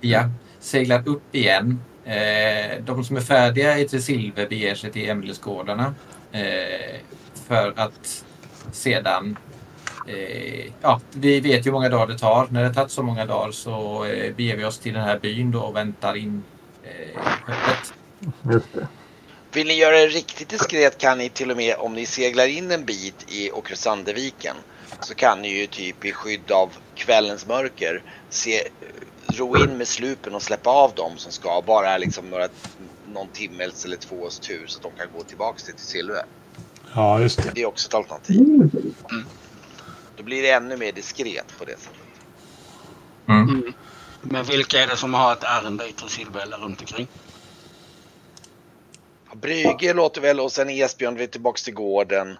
ja, seglar upp igen. Eh, de som är färdiga i Tresilve beger sig till Emilesgårdarna eh, för att sedan Eh, ja, vi vet ju hur många dagar det tar. När det tagit så många dagar så eh, beger vi oss till den här byn då och väntar in eh, skeppet. Just det. Vill ni göra det riktigt diskret kan ni till och med om ni seglar in en bit i Åkersandeviken så kan ni ju typ i skydd av kvällens mörker se, ro in med slupen och släppa av dem som ska bara liksom några, någon timmes eller två års tur så att de kan gå tillbaks till Silve. Ja, just det. Det är också ett alternativ. Då blir det ännu mer diskret på det sättet. Mm. Men vilka är det som har ett ärende i Tresilve eller runt omkring? Ja, Brygge låter väl och sen Esbjörn vi är tillbaks till gården.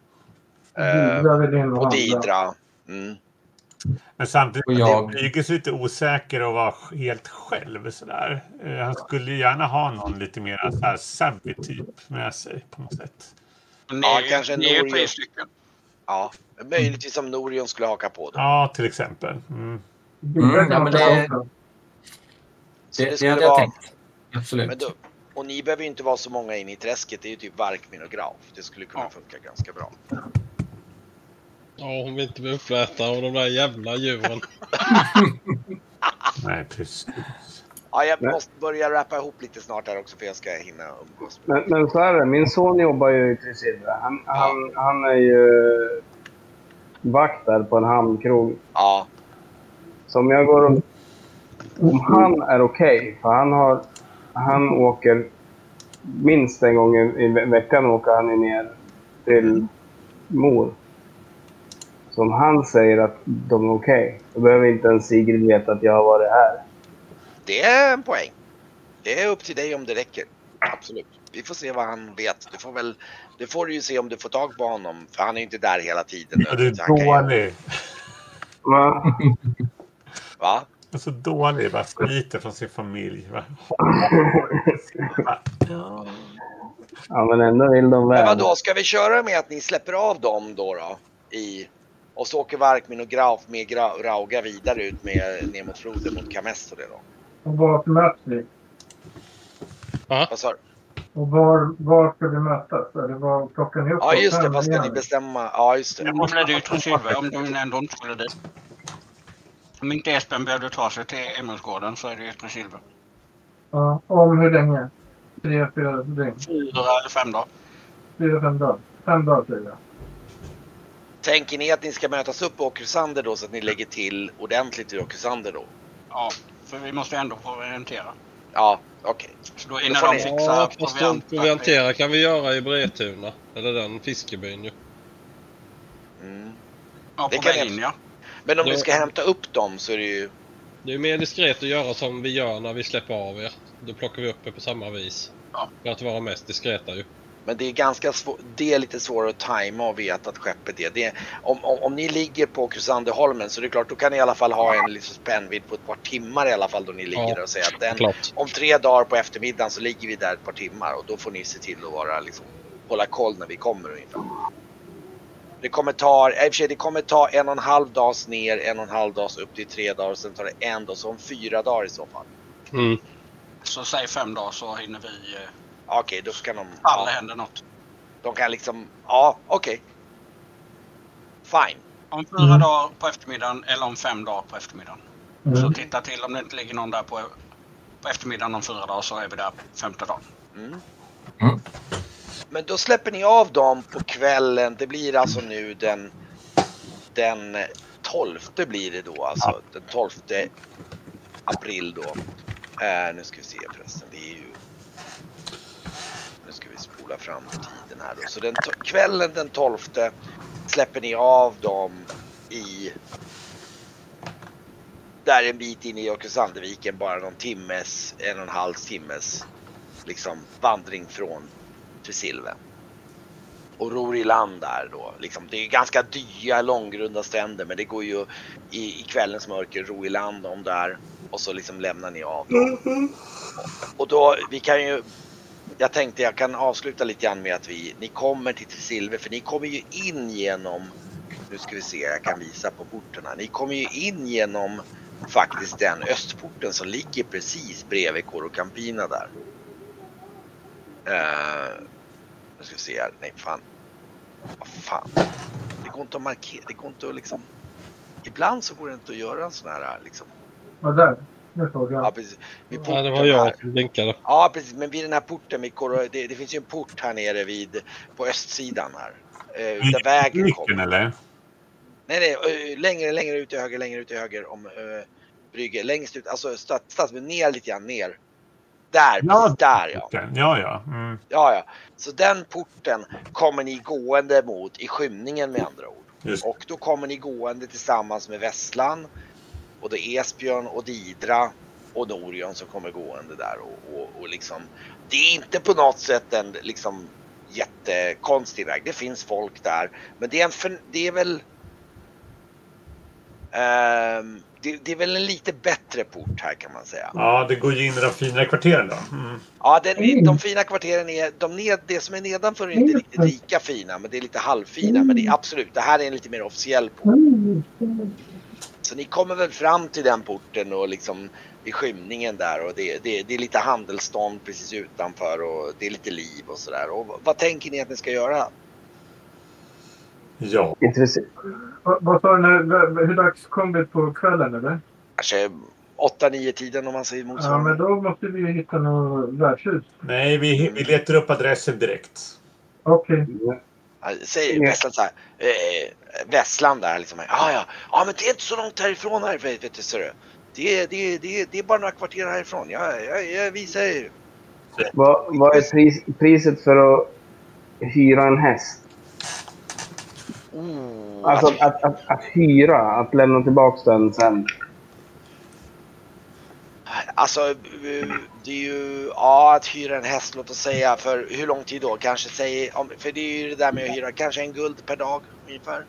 Eh, och. Didra. Mm. Men samtidigt, Och jag- det Brygges lite osäker och vara helt själv sådär. Eh, Han skulle gärna ha någon lite mer så här savvy typ med sig på något sätt. Ni Ja, kanske ni är ju Norge. tre stycken. Ja, möjligtvis om Norion skulle haka på då. Ja, till exempel. Mm. Mm, ja, men det- Det, det det hade jag vara- tänkt. Absolut. Och ni behöver ju inte vara så många inne i träsket. Det är ju typ Varkmin och Graf. Det skulle kunna Ja. funka ganska bra. Ja, hon vill inte bli uppläta av de där jävla djuren. [LAUGHS] Nej, precis. Ja, jag Men- måste börja rappa ihop lite snart här också för jag ska hinna umgås. Men, men så är det. Min son jobbar ju i Tresilva. Han, han, han är ju vakt där på en hamnkrog. Ja, Så om jag går och... Om han är okej, för han har... Han åker minst en gång i, i ve- veckan åker han ner till mor. Så om han säger att de är okej, då behöver inte ens Sigrid veta att jag har varit här. det är en poäng. Det är upp till dig om det räcker. Absolut. Vi får se vad han vet. Du får väl, det får du ju se om du får tag på honom. För han är ju inte där hela tiden. Ja, du är ju- dålig. Va? Va? Du är så dålig. Bara sliter från sin familj. Va? Ja. Ja, men ändå vill de Men väl. vadå, ska vi köra med att ni släpper av dem då? då i, och så åker Varkmin och Grauf med Gra, Rauga vidare ut med, ner mot floden mot Kamesto det då? Och vart möts vi? Vad sa du? Och var, var ska vi mötas? Eller var plockar ni upp Ja just det, vad ska ni bestämma? Ja just det. Nu blir det ju Tresilve om du ändå inte skulle dit. Om inte Espen behövde ta sig till Emmelsgården så är det ju Tresilve. Ja, om hur länge? Tre, fyra dygn? Fyra eller fem dagar. Fyra, fem dagar? Fem dagar säger jag. Tänker ni att ni ska mötas upp på Åkersander då så att ni lägger till ordentligt i Åkersander då? Ja, för vi måste ändå proviantera. Ja, okej. Så då Då innan får de ni- fixar Ja, fast proviantera kan vi göra i Bretuna. Eller den fiskebyn ju. Mm. Ja, Det på kan väg jag- in ja. Men om Ja. ni ska hämta upp dem så är det ju... Det är mer diskret att göra som vi gör när vi släpper av er. Då plockar vi upp er på samma vis. Ja. För att vara mest diskreta ju. Men det är ganska svårt. Det är lite svårare att tajma och veta att skeppet är det. Om, om, om ni ligger på Åkersanderholmen så är det klart, då kan ni i alla fall ha en liksom spännvidd på ett par timmar i alla fall då ni ligger Ja, där och säga att den, om tre dagar på eftermiddagen så ligger vi där ett par timmar och då får ni se till att vara liksom, hålla koll när vi kommer ungefär. Det kommer ta, i och för sig, det kommer ta en och en halv dags ner, en och en halv dags upp till tre dagar och sen tar det en dag, så om fyra dagar i så fall. Mm. Så säg fem dagar så hinner vi... eh, Okej, då kan de... Alla Ja, händer något. de kan liksom, ja okej. Fine. Om fyra Mm. dagar på eftermiddagen eller om fem dagar på eftermiddagen. Så Mm. titta till om det inte ligger någon där på, på eftermiddagen om fyra dagar så är vi där femte dagen. Mm. Men då släpper ni av dem på kvällen. Det blir alltså nu den, den 12 blir det då alltså. Den 12 april då. Eh, nu ska vi se förresten. Det är ju... Nu ska vi spola fram tiden här då. Så den kvällen den 12 släpper ni av dem i... Där en bit in i Åkersandviken, bara någon timmes, en och en halv timmes liksom vandring från Tresilve. Och ror i land där då. Liksom, det är ganska dya, långgrunda stränder men det går ju i, i kvällens mörker ro i land om där och så liksom lämnar ni av. dem. Och då, vi kan ju jag tänkte jag kan avsluta lite grann med att vi, ni kommer till Tresilve för ni kommer ju in genom, nu ska vi se, jag kan visa på porten här. Ni kommer ju in genom faktiskt den östporten som ligger precis bredvid Coro Campina där. Uh, nu ska vi se här, nej fan. Vad fan. Det går inte att markera, det går inte att liksom. Ibland så går det inte att göra en sån här liksom. Vad där? Ja precis. Vid Ja, porten det var jag som blinkade. Ja precis, men vid den här porten, vid det, det finns ju en port här nere vid, på östsidan här. Eh, där vägen Viken kommer. eller? Nej, nej, eh, längre, längre ut till höger, längre ut till höger om uh, brygge. Längst ut, alltså men ner lite grann, ner. Där, Ja, där ja. Ja, ja. Mm. Ja, ja. Så den porten kommer ni gående mot i skymningen med andra ord. Just. Och då kommer ni gående tillsammans med Vesslan och det är Esbjörn och Didra och Norion som kommer gående där och, och, och liksom. Det är inte på något sätt en liksom jättekonstig väg. Det finns folk där, men det är en för, det är väl. ehm, det, det är väl en lite bättre port här kan man säga. Ja, det går ju in i de finare kvarteren då. Mm. Ja, den, de fina kvarteren är, de ned, det som är nedanför är inte riktigt lika fina, men det är lite halvfina. Men det är absolut, det här är en lite mer officiell port. Så ni kommer väl fram till den porten och liksom i skymningen där och det, det, det är lite handelsstånd precis utanför och det är lite liv och sådär. Och vad- vad tänker ni att ni ska göra? Ja. Intressant. Vad, sa du? Hur dags kom vi på kvällen eller? Kanske 8-9 tiden om man säger Ja, men motsvarande. då måste vi ju hitta något värdshus. Nej, vi, vi letar upp adressen direkt. Okej. Ja, Säger. Vesslan så här. Eh, Vesslan där liksom. Ja, ja. Ja, men det är inte så långt härifrån här, vet, du, ser du. Det är, det, det, är, det är bara några kvarter härifrån. Jag, jag, jag visar er. Vad, vad är pris, priset för att hyra en häst? Oh, Alltså alltså, att, att, att hyra, att lämna tillbaka den sen. alltså, eh, det är ju, ja, att hyra en häst, låt oss säga, för hur lång tid då? Kanske säg, för det är ju det där med att hyra, kanske en guld per dag ungefär.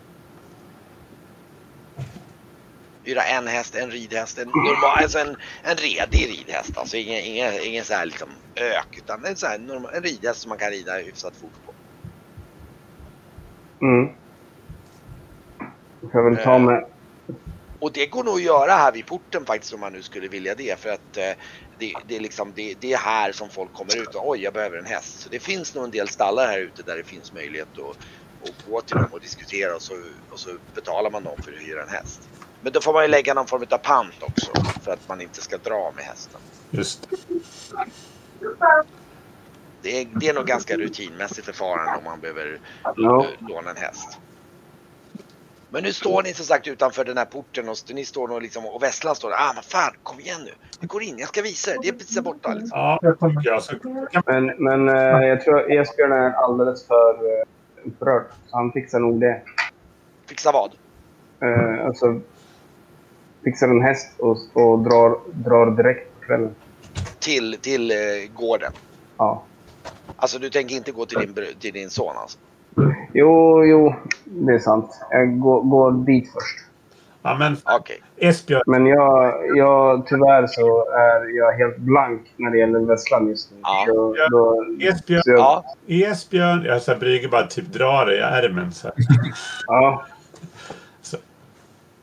Hyra en häst, en ridhäst, en normal, alltså en, en redig ridhäst. Alltså ingen, ingen, ingen så här liksom ök, utan en så här normal, en ridhäst som man kan rida hyfsat fort på. Mm. Jag vill ta med... Och det går nog att göra här vid porten faktiskt om man nu skulle vilja det. För att eh, det, det, är liksom, det, det är här som folk kommer ut och oj jag behöver en häst. Så det finns nog en del stallar här ute där det finns möjlighet att, att gå till dem och diskutera och så, och så betalar man dem för att hyra en häst. Men då får man ju lägga någon form av pant också för att man inte ska dra med hästen. Just det. Det är, det är nog ganska rutinmässigt förfarande om man behöver Ja. eh, låna en häst. Men nu står ni som sagt utanför den här porten och ni står nog liksom och Vesslan står där. Ah men fan kom igen nu. Vi går in, jag ska visa er. Det är precis där borta. Liksom. Ja, Jag kan Men, men eh, jag tror Esbjörn är alldeles för eh, upprörd. Så han fixar nog det. Fixa vad? Eh, alltså, fixar en häst och, och drar, drar direkt på kvällen. Till, till eh, gården. Ja. Alltså du tänker inte gå till din, br- till din son alltså? Jo, jo, det är sant. Jag går, går dit först. ja, men Okej. Esbjörn, Men jag, jag, tyvärr så är jag helt blank när det gäller Vesslan just nu. Ja. Så, då, Esbjörn, så jag, Ja. Esbjörn, jag så här, Brygge bara typ drar dig i ärmen så här. ja.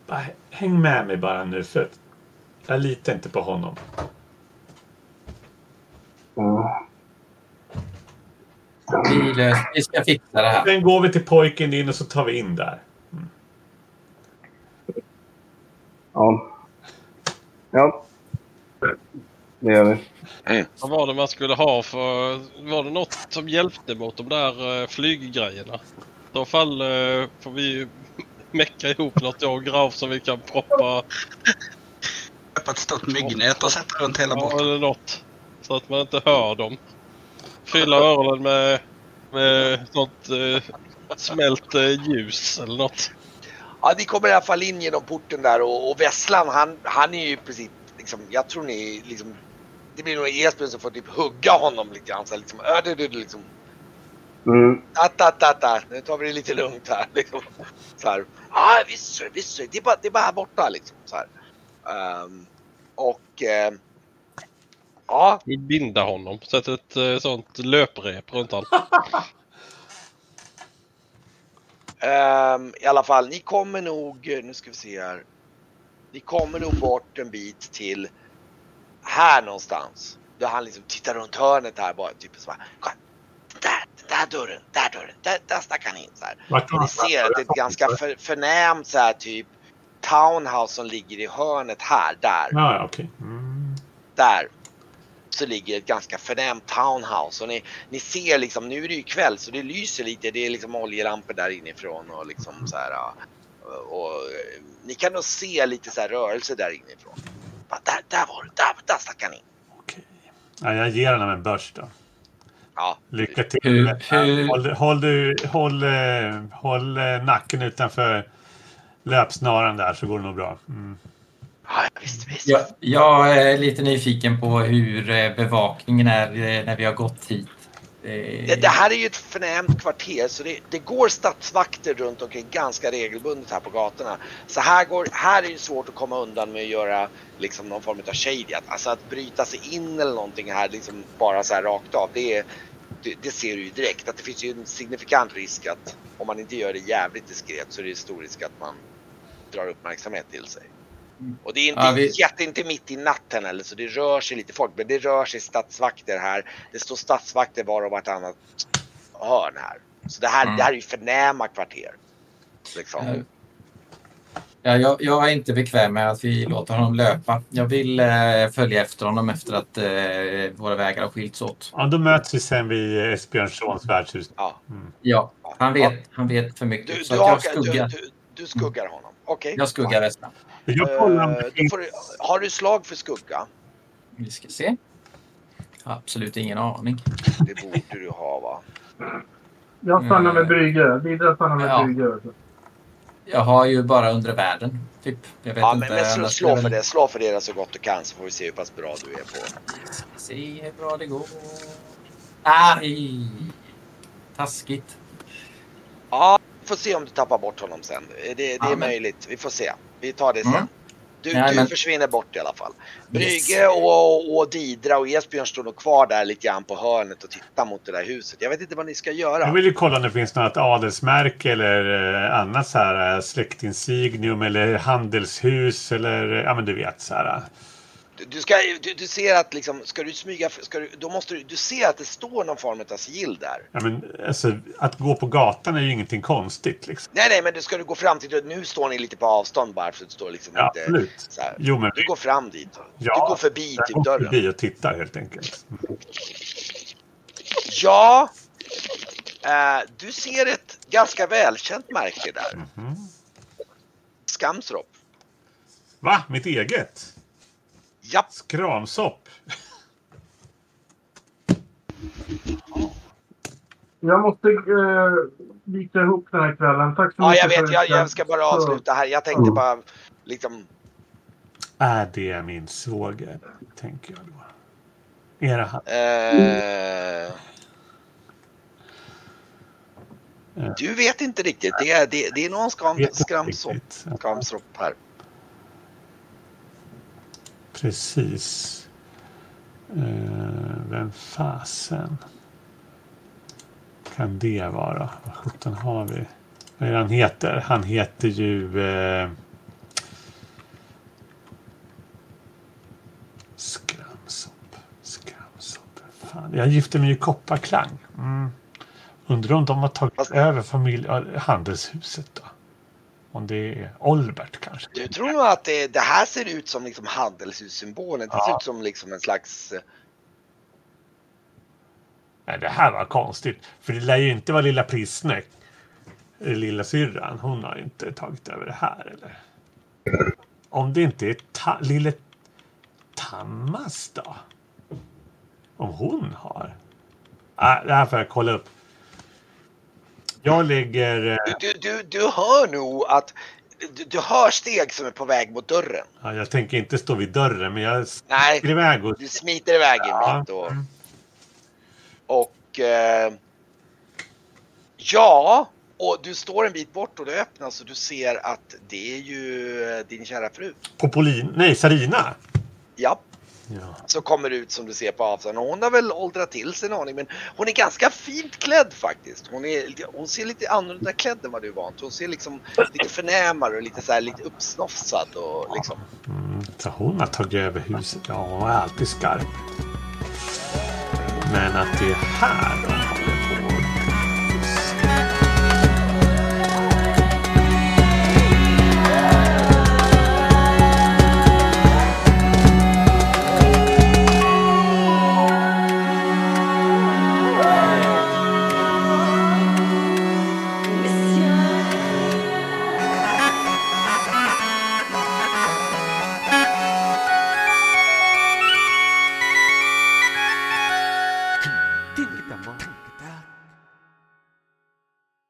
Bara, Häng med mig bara nu för jag litar inte på honom. ja. Vi, vi ska fixa det här. Sen går vi till pojken in och så tar vi in där. Ja. Ja. Det gör vi. Vad var det man skulle ha för... Var det något som hjälpte mot de där eh, flyggrejerna? I så fall eh, får vi mecka ihop något jag och Graf som vi kan proppa Köpa ett stort myggnät och sätta runt hela ja, båten. eller något. Så att man inte hör dem. Fylla öronen med, med sånt eh, smält eh, ljus eller något. Ja, ni kommer i alla fall in genom porten där och, och Vesslan han, han är ju i princip liksom, jag tror ni liksom, det blir nog Esbjörn som får typ hugga honom lite grann. Så här, liksom, äh, liksom, Mm. ta, ta, ta, ta. nu tar vi det lite lugnt här. [LAUGHS] Liksom. Så här, ja visst, visst, det är bara, det är bara här borta liksom. Så här. Ehm, och ehm, ja, Vi binda honom. Sätta ett eh, sånt löprep runt honom. Ehm, I alla fall, ni kommer nog, nu ska vi se här. Ni kommer nog bort en bit till här någonstans. Där han liksom tittar runt hörnet här bara. Typ så här, "Kolla, där, där dörren, där dörren, där, där stack han in. Så här. Och ni ser att det är ett ganska för, förnämt så här typ townhouse som ligger i hörnet här, där, Ja, ja, okej. Mm. där. Så ligger ett ganska förnämt townhouse och ni, ni ser liksom, nu är det ju kväll så det lyser lite, det är liksom oljelampor där inifrån och liksom så här. ja, Och, och ni kan nog se lite så här rörelse där inifrån. Bara, där, där var det, där, där stack han in. okej. Ja, jag ger honom en börs då. Ja, Lycka till. Hur- hur- Håll, håll, du, håll, eh, håll eh, nacken utanför löpsnaran där så går det nog bra. Mm. Ja visst, visst. Jag, jag är lite nyfiken på hur eh, bevakningen är eh, när vi har gått hit. Det- Det, här är ju ett förnämt kvarter så det, det går stadsvakter runt omkring ganska regelbundet här på gatorna. Så här, går, här är det svårt att komma undan med att göra liksom någon form av shady. Alltså att bryta sig in eller någonting här liksom bara så här rakt av. Det, är- det, det ser du ju direkt att det finns ju en signifikant risk att om man inte gör det jävligt diskret så är det stor risk att man drar uppmärksamhet till sig. Och det är inte Ja, vi- jätte, inte mitt i natten eller så det rör sig lite folk men det rör sig stadsvakter här. Det står stadsvakter var och vartannat hörn här. Så det här, Mm. det här är ju förnäma kvarter. Liksom. Eh, Ja, jag, jag är inte bekväm med att vi låter honom löpa. Jag vill eh, följa efter honom efter att eh, våra vägar har skilts åt. Ja, då möts vi sen vid Esbjörnssons värdshus. Ja. Ja, han vet, han vet för mycket. Du, så du, jag, hakar, du, skuggar, du, du skuggar honom. Okej. jag skuggar resten. Jag kollar Eh, det finns... får du, har du slag för skugga? Vi ska se. Absolut ingen aning. Det borde du ha va? Jag stannar med Brygge. Vidare stannar med Ja. Brygge. Jag har ju bara undre världen. Typ. Jag vet Ja, inte. men, men slå, är för det. Slå för det så gott du kan så får vi se hur pass bra du är på. Se hur bra det går. Aj! Taskigt. Ja, vi får se om du tappar bort honom sen. Det, det är Ja, men- möjligt. Vi får se. Vi tar det sen. Mm. Du, Ja, du försvinner bort i alla fall. Yes. Brygge och, och Didra och Esbjörn står nog kvar där lite grann på hörnet och tittar mot det där huset. Jag vet inte vad ni ska göra. Jag vill ju kolla om det finns något adelsmärke eller eh, annat så här eh, släktinsignium eller handelshus eller ja men du vet så här. Du, du, ska, du, du ser att liksom, ska du smyga, ska du, då måste du, du ser att det står någon form av sigill där. Ja, men, alltså, att gå på gatan är ju ingenting konstigt liksom. Nej, nej, men du ska du gå fram till, nu står ni lite på avstånd bara för att det står liksom Ja, inte absolut. så här. Jo men Du går fram dit. Ja, du går förbi jag typ går dörren. förbi och tittar helt enkelt. Ja, eh, du ser ett ganska välkänt märke där. Mhm. Skamsrop. Va? Mitt eget? Japp. Skramsopp? Jag måste eh, vika ihop den här kvällen. Tack så Ja, mycket jag vet. Jag, jag ska bara avsluta här. Jag tänkte bara liksom... Är det min svåger? Tänker jag då. Är det han? Eh, du vet inte riktigt. Det är, det, det är någon skam, skramsopp skamsropp här. Precis. Eh, vem fasen kan det vara? Vad sjutton har vi? Vad är det han heter? Han heter ju... Eh, skramsopp. Skramsopp. Fan. Jag gifte mig i Kopparklang. Mm. Undrar om de har tagit Fast- över familj, handelshuset då? Om det är Olbert kanske? Du tror nog att det, det här ser ut som liksom handelssymbolen. Det ser Ja. ut som liksom en slags... eh, Nej, det här var konstigt. För det lär ju inte vara lilla Prissne. Lilla syrran. Hon har inte tagit över det här eller? Om det inte är ta lille Tammas då? Om hon har? Nej, det här får jag kolla upp. Jag lägger... eh, Du, du, du, hör nog att... Du, du hör steg som är på väg mot dörren. Ja, jag tänker inte stå vid dörren men jag Nej, iväg och... du smiter iväg en Ja. bit. Och, och eh, ja, och du står en bit bort och det öppnas och du ser att det är ju eh, din kära fru. Popolin... Nej, Sarina! Ja, Ja. som kommer ut som du ser på avstånd. Och hon har väl åldrat till sig en aning men hon är ganska fint klädd faktiskt. Hon, är, hon ser lite annorlunda klädd än vad du är vant. Hon ser liksom lite förnämare och lite så här lite uppsnofsad och liksom. Mm, så hon har tagit över huset. Ja, hon är alltid skarp. Men att det är här då?